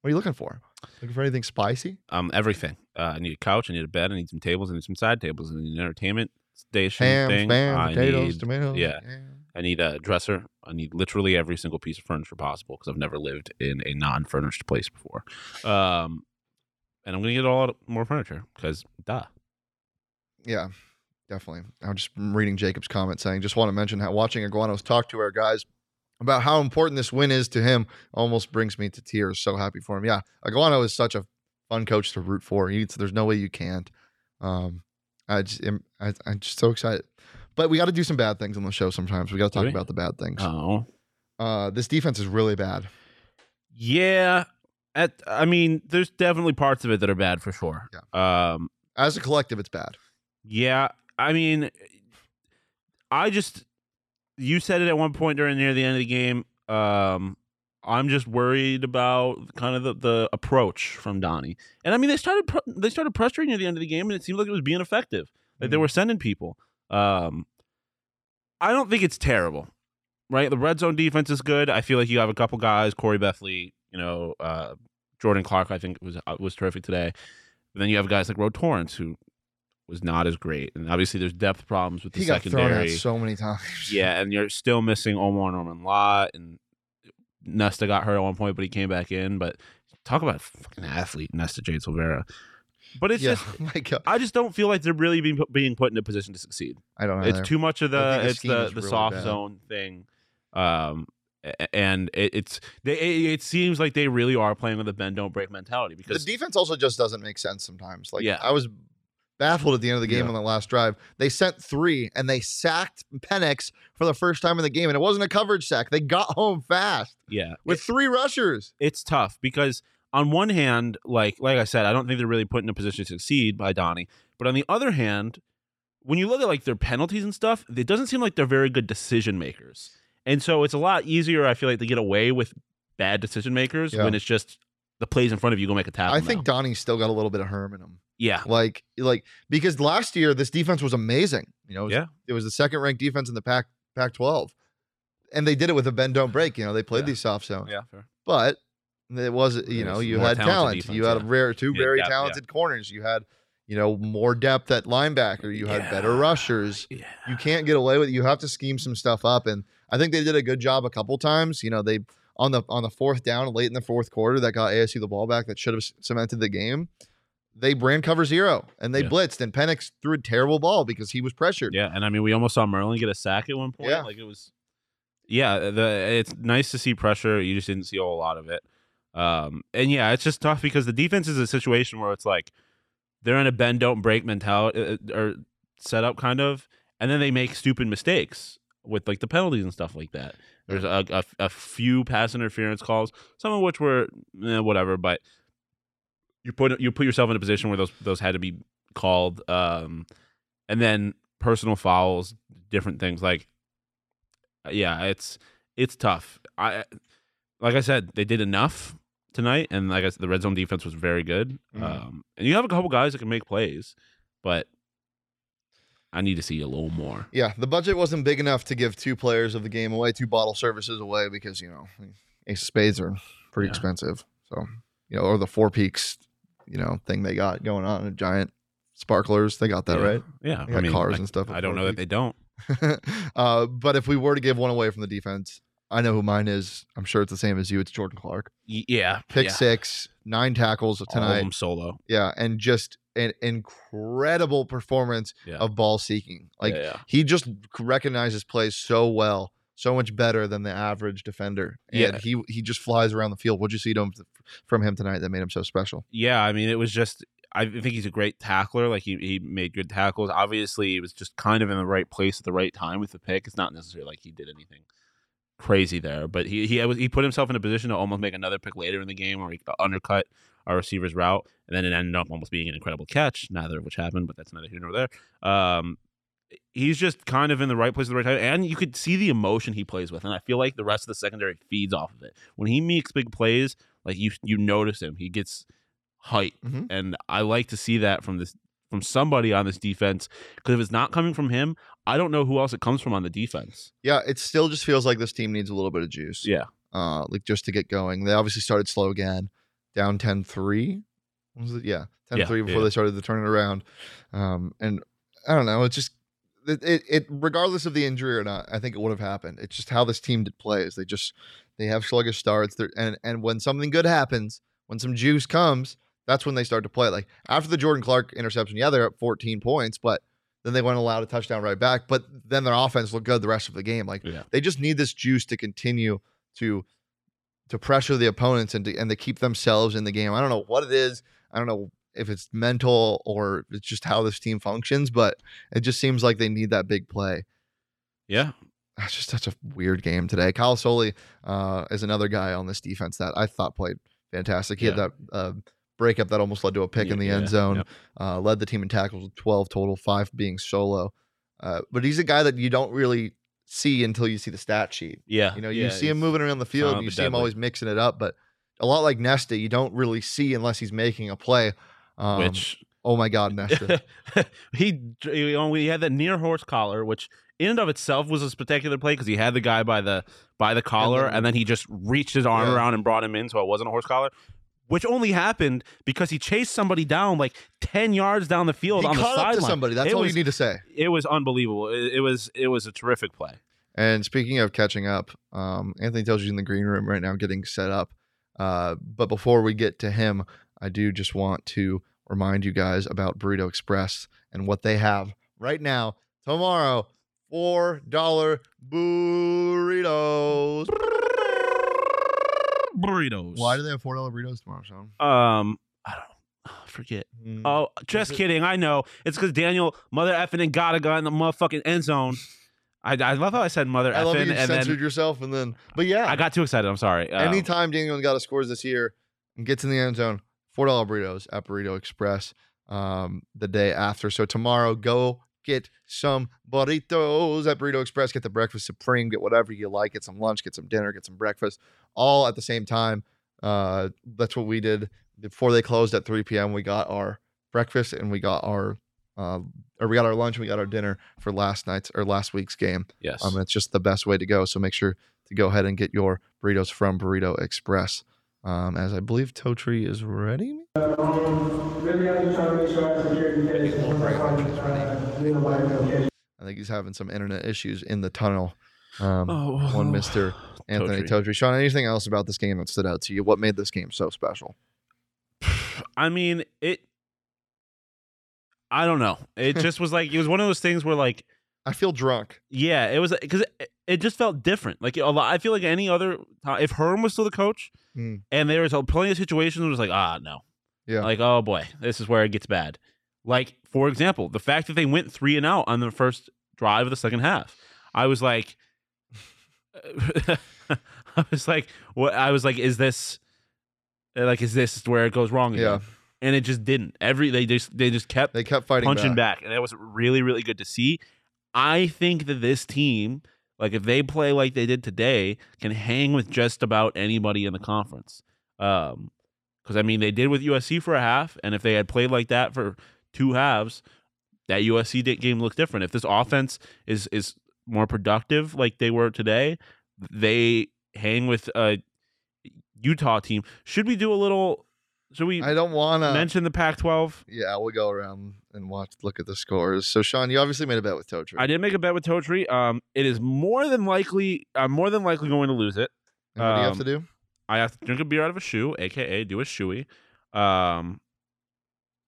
What are you looking for? Looking for anything spicy? Um, everything. Uh, I need a couch. I need a bed. I need some tables. I need some side tables. I need an entertainment station thing. spam, I potatoes, need, tomatoes. yeah. I need a dresser. I need literally every single piece of furniture possible because I've never lived in a non-furnished place before. Um, and I'm gonna get a lot more furniture because duh. Yeah, definitely. I'm just reading Jacob's comment saying, just want to mention how watching Aguano's talk to our guys about how important this win is to him almost brings me to tears. So happy for him. Yeah, Aguano is such a fun coach to root for. He's, there's no way you can't. Um, I just am, I, I'm just so excited. But we got to do some bad things on the show sometimes. We got to talk about the bad things. Oh, Uh, this defense is really bad. yeah. At I mean, there's definitely parts of it that are bad for sure. Yeah. Um, As a collective, it's bad. Yeah, I mean, I just you said it at one point during near the end of the game. Um, I'm just worried about kind of the, the approach from Donnie. And I mean, they started pr- they started pressuring near the end of the game, and it seemed like it was being effective. Like they Mhm. were sending people. Um, I don't think it's terrible, right? The red zone defense is good. I feel like you have a couple guys, Khoury Bethley, you know, uh, Jordan Clark. I think was uh, was terrific today. But then you have guys like Ro Torrence who was not as great, and obviously there's depth problems with the He got thrown secondary. so many times. Yeah, and you're still missing Omarr Norman-Lott and Nesta got hurt at one point, but he came back in. But talk about fucking athlete, Nesta Jade Silvera. But it's yeah. just. I just don't feel like they're really being put, being put in a position to succeed. I don't know. It's too much of the it's the the really soft bad. zone thing. Um and it, it's they it, it seems like they really are playing with a bend don't break mentality because the defense also just doesn't make sense sometimes. Like Yeah. I was baffled at the end of the game Yeah. on the last drive. They sent three and they sacked Penix for the first time in the game, and it wasn't a coverage sack. They got home fast yeah with three rushers. it's tough because on one hand, like like I said, I don't think they're really put in a position to succeed by Donnie. But on the other hand, when you look at like their penalties and stuff, it doesn't seem like they're very good decision makers. And so it's a lot easier, I feel like, to get away with bad decision makers Yeah. when it's just the plays in front of you go make a tackle. I think now. Donnie's still got a little bit of Herm in him. yeah, Like, like because last year this defense was amazing. You know, it was, Yeah. it was the second ranked defense in the Pac Pac twelve, and they did it with a bend don't break. You know, they played Yeah. these soft zones, yeah, fair. but it was you It know you had talent. defense, you had yeah. rare two very depth, yeah. talented corners. You had you know more depth at linebacker. You had better rushers. Yeah. You can't get away with it. You have to scheme some stuff up, and I think they did a good job a couple times. You know, they on the on the fourth down late in the fourth quarter that got ASU the ball back that should have cemented the game. They ran cover zero and they Yeah. blitzed and Penix threw a terrible ball because he was pressured. Yeah, and I mean, we almost saw Merlin get a sack at one point. Yeah. like it was. Yeah, the it's nice to see pressure. You just didn't see a whole lot of it. Um, and yeah, it's just tough because the defense is a situation where it's like they're in a bend don't break mentality uh, or setup kind of, and then they make stupid mistakes with like the penalties and stuff like that. There's a, a, a few pass interference calls, some of which were eh, whatever, but you put you put yourself in a position where those those had to be called, um, and then personal fouls, different things like yeah, it's it's tough. I like I said, they did enough tonight, and like I said, the red zone defense was very good. Mhm. Um, and you have a couple guys that can make plays, but I need to see a little more. Yeah, the budget wasn't big enough to give two players of the game away, two bottle services away because you know ace of spades are pretty Yeah. expensive. So you know, or the four peaks, you know, thing they got going on, a giant sparklers. They got that yeah. right. Yeah, They I mean, cars I, and stuff. I don't know that they don't. uh, but if we were to give one away from the defense, I know who mine is. I'm sure it's the same as you. It's Jordan Clark. Yeah, Pick yeah. six, nine tackles All of tonight. them solo. Yeah, and just an incredible performance Yeah, of ball seeking. Like yeah, he just recognizes plays so well, so much better than the average defender. And Yeah. he he just flies around the field. What'd you see from him tonight that made him so special? Yeah, I mean, it was just. I think he's a great tackler. Like he, he made good tackles. Obviously, he was just kind of in the right place at the right time with the pick. It's not necessarily like he did anything crazy there, but he he he put himself in a position to almost make another pick later in the game where he undercut our receiver's route, and then it ended up almost being an incredible catch. Neither of which happened, but that's neither here nor there. Um, he's just kind of in the right place at the right time, and you could see the emotion he plays with, and I feel like the rest of the secondary feeds off of it. When he makes big plays, like you you notice him, he gets height, Mhm. and I like to see that from this from somebody on this defense because if it's not coming from him, I don't know who else it comes from on the defense. Yeah, it still just feels like this team needs a little bit of juice. Yeah, uh, like just to get going. They obviously started slow again, down 10-3. Was it? Yeah, 10-3 before yeah. they started to turn it around. Um, and I don't know. It's just it, it, it. Regardless of the injury or not, I think it would have happened. It's just how this team did plays. They just they have sluggish starts. And and when something good happens, when some juice comes, that's when they start to play. Like after the Jordan Clark interception, yeah, they're up 14 points, but then they went allowed a touchdown right back. But then their offense looked good the rest of the game. Like yeah, they just need this juice to continue to to pressure the opponents and to, and to keep themselves in the game. I don't know what it is. I don't know if it's mental or it's just how this team functions, but it just seems like they need that big play. yeah. That's just such a weird game today. Kyle Soelle uh, is another guy on this defense that I thought played fantastic. He had that uh, breakup that almost led to a pick in the Yeah, end zone. yep. Uh, led the team in tackles with 12 total, five being solo. Uh, but he's a guy that you don't really see until you see the stat sheet. Yeah, You know, you yeah, see him moving around the field, you see him always mixing it up, but a lot like Nesta, you don't really see unless he's making a play. Um, which oh my God, Nesta. he, he had that near horse collar, which in and of itself was a spectacular play because he had the guy by the by the collar, and then- then, he just reached his arm Yeah. around and brought him in, so it wasn't a horse collar. Which only happened because he chased somebody down like ten yards down the field he on the caught up sideline. somebody. That's It all was- you need to say. It was unbelievable. It, it was it was a terrific play. And speaking of catching up, um, Anthony tells you in the green room right now getting set up. Uh, but before we get to him, I do just want to remind you guys about Burrito Express and what they have right now, tomorrow, $4 burritos. Burritos. Why do they have $4 burritos tomorrow, Shawn? Um, I don't forget. Mm. Oh, just kidding. I know. It's because Daniyel mother effing and gotta got in the motherfucking end zone. I, I love how I said mother effing. I love you and censored then yourself and then, but yeah. I got too excited. I'm sorry. Um, Anytime Daniyel Ngata scores this year and gets in the end zone, four dollar burritos at Burrito Express um, the day after. So tomorrow, go get some burritos at Burrito Express. Get the breakfast supreme. Get whatever you like. Get some lunch. Get some dinner. Get some breakfast. All at the same time. Uh, that's what we did before they closed at 3 p.m. We got our breakfast and we got our uh, or we got our lunch and we got our dinner for last night's or last week's game. yes. Um, it's just the best way to go. So make sure to go ahead and get your burritos from Burrito Express. Um, as I believe Totri is ready. I just trying to make sure I secure the case. Once I find it, leave nobody know. I think he's having some internet issues in the tunnel. Um, Oh, one Mister Anthony Totri. Totri. Shawn, anything else about this game that stood out to you? What made this game so special? I mean, it. I don't know. It just was like it was one of those things where like I feel drunk. yeah, it was because it, it just felt different. Like a lot, I feel like any other ti- if Herm was still the coach Mm. and there was a, plenty of situations where it was like ah no, Yeah. like oh boy, this is where it gets bad. Like for example, the fact that they went three and out on the first drive of the second half, I was like, I was like, what? I was like, is this like is this where it goes wrong? Again? Yeah. and it just didn't. Every they just they just kept They kept fighting punching back. back. and that was really really good to see. I think that this team, like if they play like they did today, can hang with just about anybody in the conference. Um, because I mean they did with USC for a half, and if they had played like that for two halves, that USC game looked different. If this offense is is more productive like they were today, they hang with a Utah team. Should we do a little? Should we I don't want to. mention the Pac-12? yeah, we'll go around and watch. Look at the scores. So, Shawn, you obviously made a bet with Totri. I did make a bet with Totri. Um, it is more than likely. I'm more than likely going to lose it. And what do you have um, to do? I have to drink a beer out of a shoe, aka do a shoey. Um,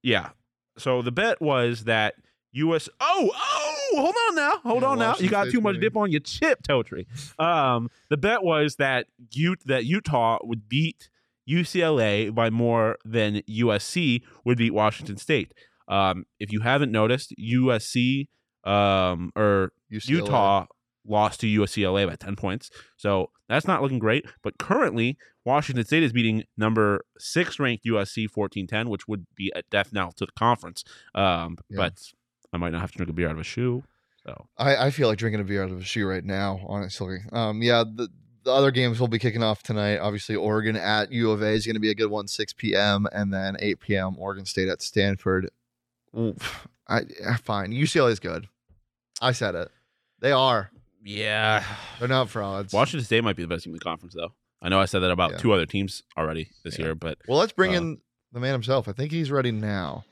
yeah. So the bet was that U.S. Oh, oh, hold on now, hold Yeah, on now. You got too much dip on your chip, Totri. Um, the bet was that Ut- that Utah would beat UCLA by more than USC would beat Washington State. Um, if you haven't noticed, USC um, or UCLA. Utah lost to UCLA by 10 points. So that's not looking great. But currently, Washington State is beating number six ranked USC 14 10, which would be a death knell to the conference. Um, Yeah. But I might not have to drink a beer out of a shoe. So I, I feel like drinking a beer out of a shoe right now, honestly. Um, yeah, the, the other games will be kicking off tonight. Obviously, Oregon at U of A is going to be a good one, 6 p.m. And then 8 p.m., Oregon State at Stanford. Oof. I, fine. UCLA is good. I said it. They are. yeah. They're not frauds. Washington State might be the best team in the conference, though. I know I said that about Yeah. two other teams already this Yeah. year, but Well, let's bring Uh, in the man himself. I think he's ready now.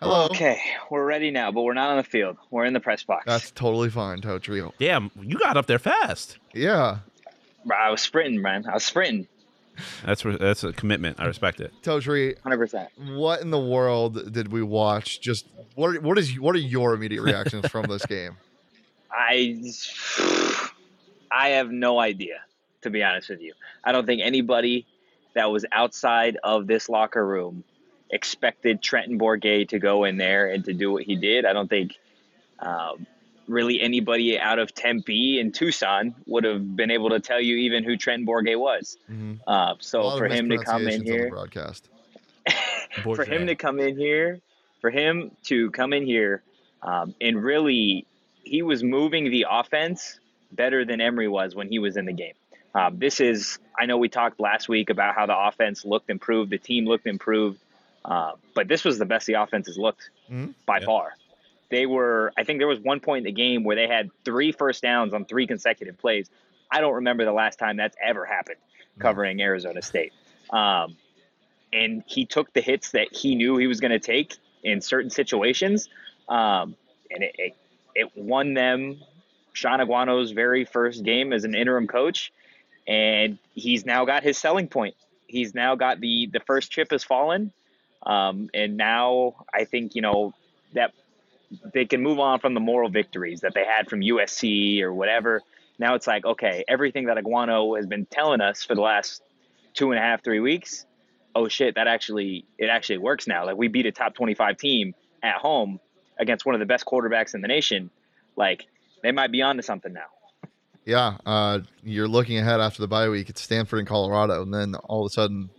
Hello. Okay, we're ready now, but we're not on the field. We're in the press box. That's totally fine, Totrio. damn, you got up there fast. Yeah. Bro, I was sprinting, man. I was sprinting. That's re- that's a commitment. I respect it. Totri, 100%. what in the world did we watch? Just what are, what is what are your immediate reactions from this game? I I have no idea, to be honest with you. I don't think anybody that was outside of this locker room expected Trenton Bourguet to go in there and to do what he did. I don't think um, really anybody out of Tempe and Tucson would have been able to tell you even who Trenton Bourguet was. Mhm Uh, so for him to come in mispronunciations on the here, broadcast. for him to come in here, for him to come in here, um, and really, he was moving the offense better than Emory was when he was in the game. Um, this is, I know we talked last week about how the offense looked improved, the team looked improved, uh, but this was the best the offense has looked Mhm. by Yeah. far. They were, I think there was one point in the game where they had three first downs on three consecutive plays. I don't remember the last time that's ever happened covering Arizona State. Um, and he took the hits that he knew he was going to take in certain situations, um, and it, it it won them Shaun Aguano's very first game as an interim coach, and he's now got his selling point. He's now got the the first chip has fallen, um, and now I think you know that they can move on from the moral victories that they had from USC or whatever. Now it's like okay, everything that Aguano has been telling us for the last two and a half, three weeks oh shit, that actually it actually works now. Like we beat a top 25 team at home against one of the best quarterbacks in the nation. Like they might be onto something now. Yeah, uh, you're looking ahead after the bye week. It's Stanford and Colorado, and then all of a sudden,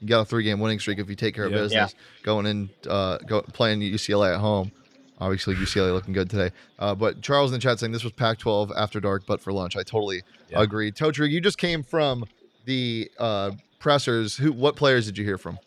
you got a three game winning streak if you take care of Yeah. business. Going in, uh, go playing UCLA at home. Obviously, UCLA looking good today. Uh, but Charles in the chat saying this was Pac-12 after dark, but for lunch. I totally Yeah. agree. Totri, you just came from the uh, pressers. Who? What players did you hear from?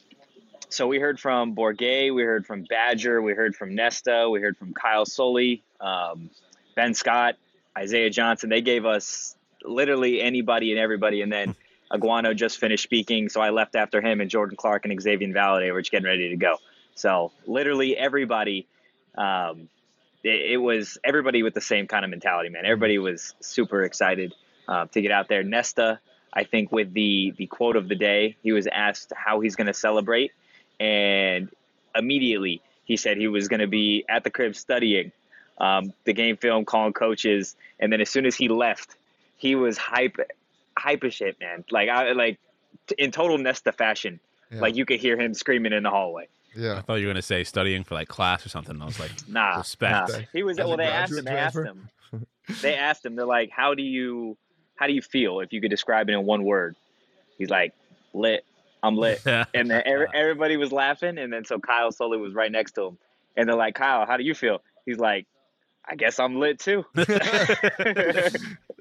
So we heard from Bourguet, we heard from Badger, we heard from Nesta, we heard from Kyle Soelle, um, Ben Scott, Isaiah Johnson. They gave us literally anybody and everybody, and then Aguano just finished speaking, so I left after him, and Jordan Clark and Xazavian Valladay were just getting ready to go. So literally everybody, um, it, it was everybody with the same kind of mentality, man. Everybody was super excited. uh, to get out there. Nesta, I think, with the the quote of the day, he was asked how he's going to celebrate, and immediately he said he was going to be at the crib studying um, the game film, calling coaches, and then as soon as he left, he was hype, hype as shit, man. Like I like t- in total Nesta fashion. Yeah. Like you could hear him screaming in the hallway. Yeah, I thought you were gonna say studying for like class or something. I was like, Nah, Respect. nah. He was As well. They asked him. graduate They asked him. They asked him. They're like, "How do you, how do you feel if you could describe it in one word?" He's like, "Lit. I'm lit." and then every, everybody was laughing. And then so Kyle Sully was right next to him, and they're like, "Kyle, how do you feel?" He's like, "I guess I'm lit too."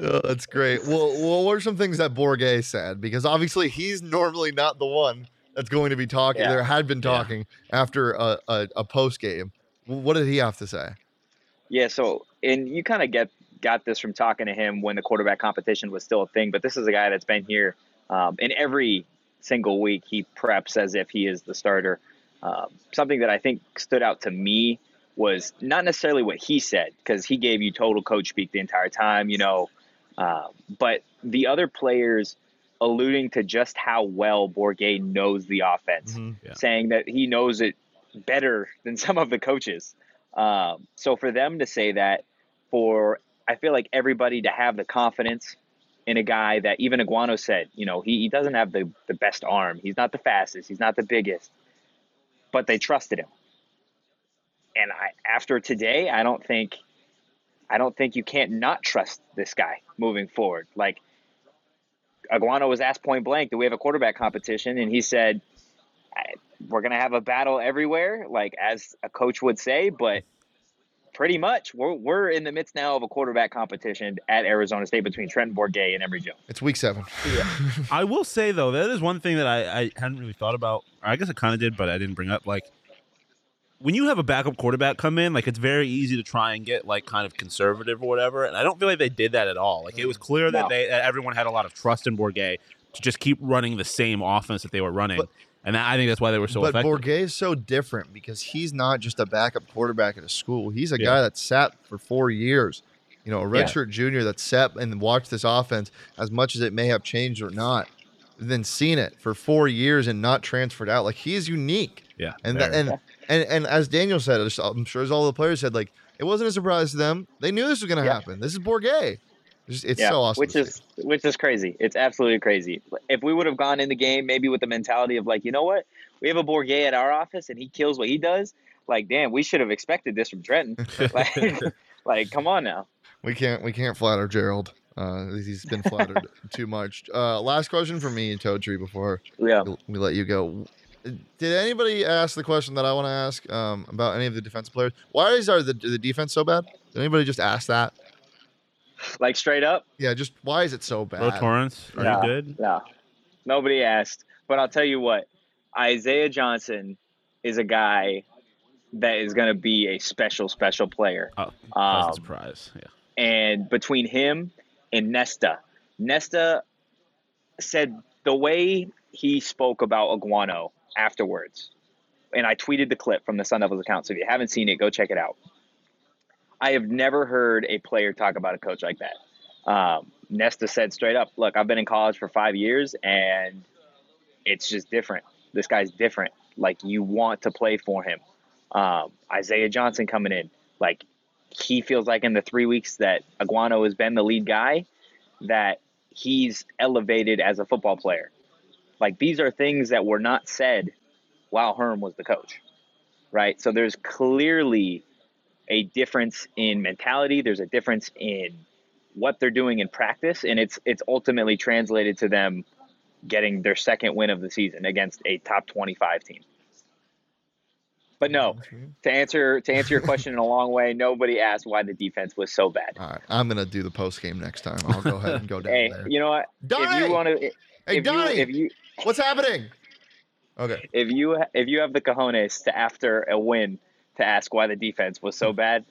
Oh, that's great. Well, well, what are some things that Bourguet said? Because obviously he's normally not the one that's going to be talking. Yeah. There had been Yeah. talking after a, a, a post game. What did he have to say? Yeah, so and you kind of get got this from talking to him when the quarterback competition was still a thing, but this is a guy that's been here um, in every single week. He preps as if he is the starter. Um, something that I think stood out to me was not necessarily what he said because he gave you total coach speak the entire time, you know, uh, but the other players alluding to just how well Bourguet knows the offense Yeah. saying that he knows it better than some of the coaches. Um, so for them to say that, for I feel like everybody to have the confidence in a guy that even Aguano said, you know, he, he doesn't have the, the best arm. He's not the fastest. He's not the biggest, but they trusted him. And I, after today, I don't think, I don't think you can't not trust this guy moving forward. Like Aguano was asked point blank, do we have a quarterback competition? And he said, I- we're going to have a battle everywhere, like as a coach would say, but pretty much we're, we're in the midst now of a quarterback competition at Arizona State between Trenton Bourguet and Emory Jones. It's week seven. I will say though, that is one thing that I, I hadn't really thought about. I guess I kind of did, but I didn't bring up. Like when you have a backup quarterback come in, like it's very easy to try and get like kind of conservative or whatever. And I don't feel like they did that at all. Like it was mm. clear that No. they that everyone had a lot of trust in Bourguet to just keep running the same offense that they were running. But- and that, I think that's why they were so but effective. Bourguet is so different because he's not just a backup quarterback at a school. He's a Yeah. guy that sat for four years. You know, a Yeah. redshirt junior that sat and watched this offense as much as it may have changed or not, then seen it for four years and not transferred out. Like he is unique. yeah, And that, and, and and as Daniyel said, I'm sure as all the players said, like it wasn't a surprise to them. They knew this was going to Yeah. happen. This is Bourguet. It's, it's yeah, so awesome. which is see. which is crazy. It's absolutely crazy. If we would have gone in the game maybe with the mentality of like, you know what, we have a Bourguet at our office and he kills what he does. Like, damn, we should have expected this from Trenton. like, like, come on now. we can't we can't flatter Gerald. Uh, he's been flattered too much. Uh, last question for me, Totri, before Yeah. we let you go. Did anybody ask the question that I want to ask um, about any of the defensive players? Why is our the, the defense so bad? Did anybody just ask that? Like straight up. Yeah, just why is it so Bro bad? Torrence, are Yeah. you good? No, nobody asked. But I'll tell you what, Isaiah Johnson is a guy that is going to be a special, special player. Oh, Um, surprise. Yeah. and between him and Nesta, Nesta said the way he spoke about Aguano afterwards, and I tweeted the clip from the Sun Devils account. So if you haven't seen it, go check it out. I have never heard a player talk about a coach like that. Um, Nesta said straight up, "Look, I've been in college for five years, and it's just different. This guy's different. Like you want to play for him." Um, Isaiah Johnson coming in, like he feels like in the three weeks that Aguano has been the lead guy, that he's elevated as a football player. Like these are things that were not said while Herm was the coach, right? So there's clearly a difference in mentality. There's a difference in what they're doing in practice, and it's it's ultimately translated to them getting their second win of the season against a top 25 team. But no, to answer to answer your question in a long way, nobody asked why the defense was so bad. All right, I'm gonna do the post game next time. I'll go ahead and go down Hey, there. you know what? If you want to, hey, if you if you what's happening? Okay, if you if you have the cojones to after a win to ask why the defense was so bad,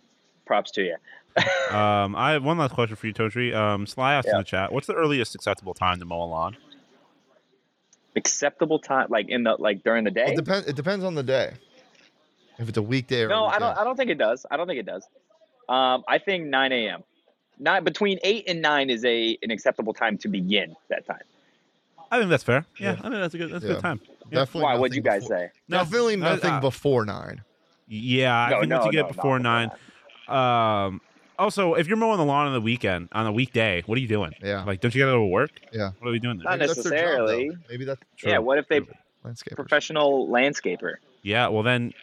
props to you. Um, I have one last question for you, Totri. Um, Sly asked in the chat, "What's the earliest acceptable time to mow a lawn?" Acceptable time, like in the like during the day. it depends. It depends on the day. If it's a weekday or a No, I don't. I don't think it does. I don't think it does. Um, I think 9 a.m. Nine between eight and nine is a an acceptable time to begin that time. I think that's fair. Yeah, Yeah. I think that's a good that's a good time. Definitely. Why? What'd you guys before- say? No, Definitely I- nothing I- before nine. Yeah, I No, think no, once you get no, before nine. Um, also, if you're mowing the lawn on the weekend, on a weekday, what are you doing? Yeah. Like, don't you got to go to work? Yeah. What are we doing there? Not Maybe that's job, necessarily. Maybe that's Yeah. What if they landscape. professional landscaper? Yeah, well then,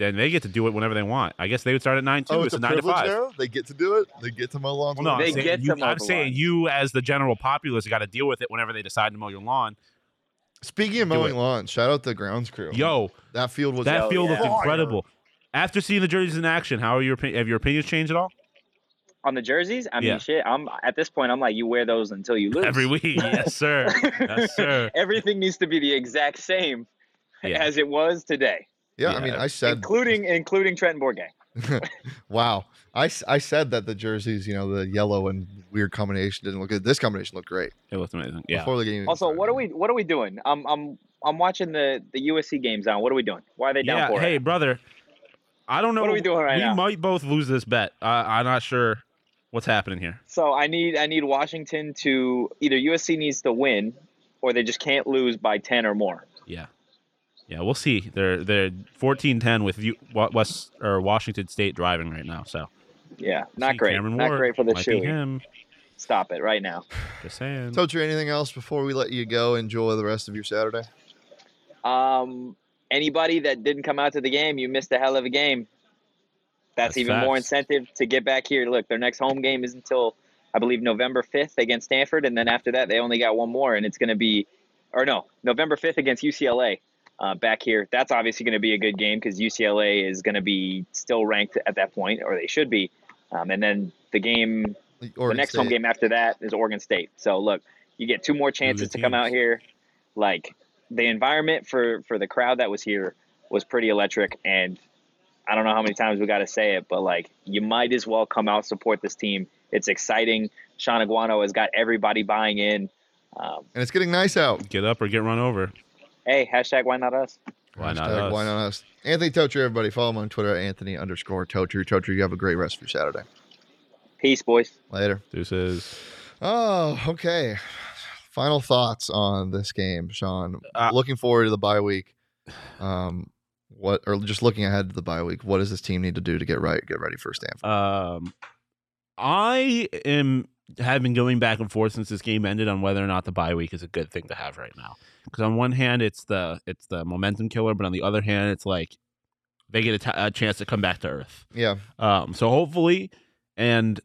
then they get to do it whenever they want. I guess they would start at nine too. Oh, it's, it's a nine to five. now. They get to do it. They get to mow lawns. Well, no, They I'm saying, get you, to mow I'm the saying lawn. you as the general populace got to deal with it whenever they decide to mow your lawn. Speaking of mowing it. lawns, shout out the grounds crew. Yo, that field was that field yeah. looked incredible. After seeing the jerseys in action, how are your have your opinions changed at all? On the jerseys, I mean, Yeah. shit. I'm at this point. I'm like, you wear those until you lose. Every week, yes sir, yes sir. Everything needs to be the exact same Yeah. as it was today, Yeah, I mean, I said, including including Trenton Bourguet. wow. I, I said that the jerseys, you know, the yellow and weird combination didn't look good. This combination looked great. It looked amazing. Yeah. Before the game. Also, started. what are we what are we doing? I'm I'm I'm watching the the USC games now. What are we doing? Why are they down Yeah. for Hey, it? brother. I don't know. What are we doing right we now? might both lose this bet. Uh, I'm not sure what's happening here. So I need I need Washington to either USC needs to win, or they just can't lose by ten or more. Yeah. Yeah, we'll see. They're they're 14-10 with you, West or Washington State driving right now. So Yeah, not see great. Cameron Not Ward, great for the might be Chewy. him. Stop it right now. Just saying. Told you anything else before we let you go? Enjoy the rest of your Saturday. Um, anybody that didn't come out to the game, you missed a hell of a game. That's, That's even more incentive to get back here. Look, their next home game is until I believe November fifth against Stanford, and then after that they only got one more, and it's going to be, or no, November fifth against UCLA. Uh, back here, that's obviously going to be a good game because UCLA is going to be still ranked at that point, or they should be. Um, and then the game the Oregon next home game after that is Oregon State. So look, you get two more chances to come out here. Like the environment for for the crowd that was here was pretty electric, and I don't know how many times we got to say it, but like you might as well come out support this team. It's exciting. Shaun Aguano has got everybody buying in. Um, And it's getting nice out. Get up or get run over. Hey, hashtag why not us? Why not Hashtag us? Why not us? Anthony Totri, everybody. Follow him on Twitter at Anthony underscore Totri. Totri, you have a great rest of your Saturday. Peace, boys. Later. Deuces. Oh, okay. Final thoughts on this game, Shawn. Uh, looking forward to the bye week. Um, what or just looking ahead to the bye week? What does this team need to do to get right, get ready for Stanford? Um, I am have been going back and forth since this game ended on whether or not the bye week is a good thing to have right now. Because on one hand, it's the it's the momentum killer, but on the other hand, it's like they get a t- a chance to come back to earth. yeah, Um, so hopefully, and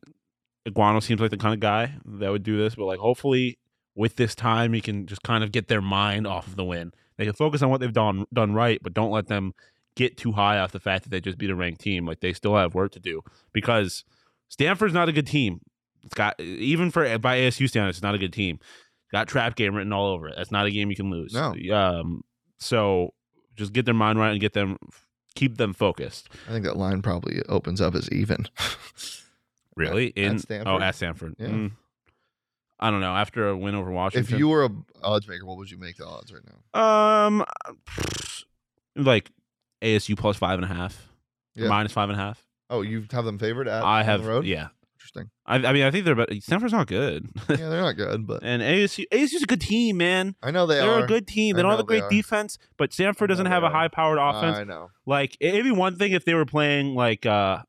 Aguano seems like the kind of guy that would do this, but like hopefully with this time, he can just kind of get their mind off of the win. They can focus on what they've done done right, but don't let them get too high off the fact that they just beat a ranked team. Like they still have work to do because Stanford's not a good team. It's got even for by ASU standards, it's not a good team. Got trap game written all over it. That's not a game you can lose. No. Um. So just get their mind right and get them keep them focused. I think that line probably opens up as even. Really? At- at In Stanford? oh, at Stanford. Yeah. Mm. I don't know. After a win over Washington, if you were a odds maker, what would you make the odds right now? um, like ASU plus five and a half, Yeah. minus five and a half. Oh, you have them favored at I have, the road. yeah. Interesting. I, I mean, I think they're better. Stanford's not good, Yeah, they're not good, but and ASU ASU's a good team, man. I know they They're are a good team. They I don't have a great defense, but Stanford doesn't have a high-powered offense. I know. Like it'd be one thing if they were playing like uh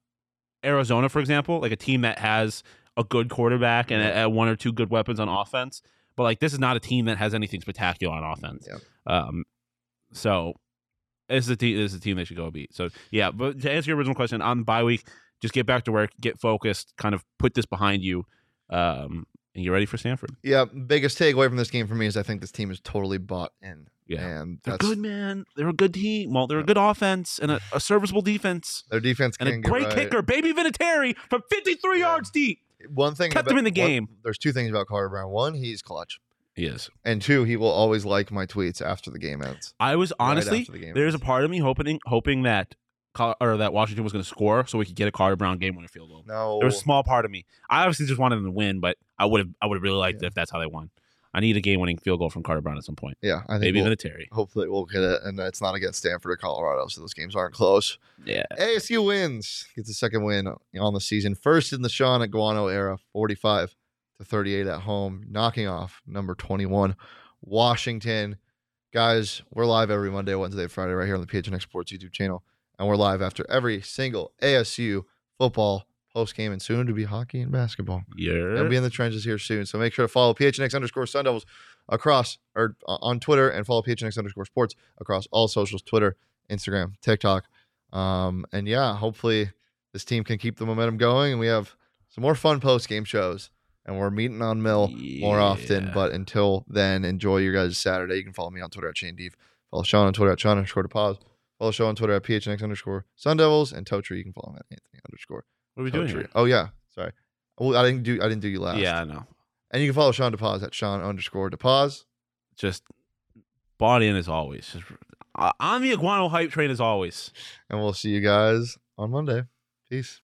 Arizona, for example, like a team that has a good quarterback and a, a one or two good weapons on offense. But like this is not a team that has anything spectacular on offense. Yep. Um, so this is a team. This is a team they should go beat. So yeah, but to answer your original question, on bye week, just get back to work, get focused, kind of put this behind you, um, and you're ready for Stanford. Yeah, biggest takeaway from this game for me is I think this team is totally bought in. Yeah. and They're good, man. They're a good team. Well, they're a good offense and a, a serviceable defense. their defense And can a great right. kicker, baby Vinatieri, from 53 Yeah. yards deep. One thing Kept about- him in the one- game. there's two things about Carter Brown. One, he's clutch, Yes. and two, he will always like my tweets after the game ends. I was honestly after the there's a part of me hoping hoping that or that Washington was going to score so we could get a Carter Brown game winner field goal. No, There was a small part of me. I obviously just wanted them to win, but I would have I would have really liked it Yeah. if that's how they won. I need a game winning field goal from Carter Brown at some point. Yeah, I think Maybe we'll- even a Terry. hopefully we'll get it, and it's not against Stanford or Colorado, so those games aren't close. Yeah. ASU wins, gets a second win on the season, first in the Shaun Aguano era, forty-five to thirty-eight at home, knocking off number twenty-one, Washington. Guys, we're live every Monday, Wednesday, Friday, right here on the PHNX Sports YouTube channel, and we're live after every single ASU football post game and soon to be hockey and basketball. Yeah. They'll be in the trenches here soon. So make sure to follow PHNX underscore Sun Devils across or uh, on Twitter and follow PHNX underscore sports across all socials Twitter, Instagram, TikTok. Um, and yeah, hopefully this team can keep the momentum going and we have some more fun post game shows. And we're meeting on Mill more often. But until then, enjoy your guys' Saturday. You can follow me on Twitter at Shane Deef. Follow Shawn on Twitter at Sean underscore pause. Follow show on Twitter at PHNX underscore Sun Devils. And Totri, you can follow him at Anthony underscore What are we doing here? Oh yeah. Sorry. Well, I didn't do I didn't do you last. Yeah, I know. And you can follow Shawn DePaz at Sean underscore DePaz. Just bought in as always. Just uh, on the Aguano hype train as always. And we'll see you guys on Monday. Peace.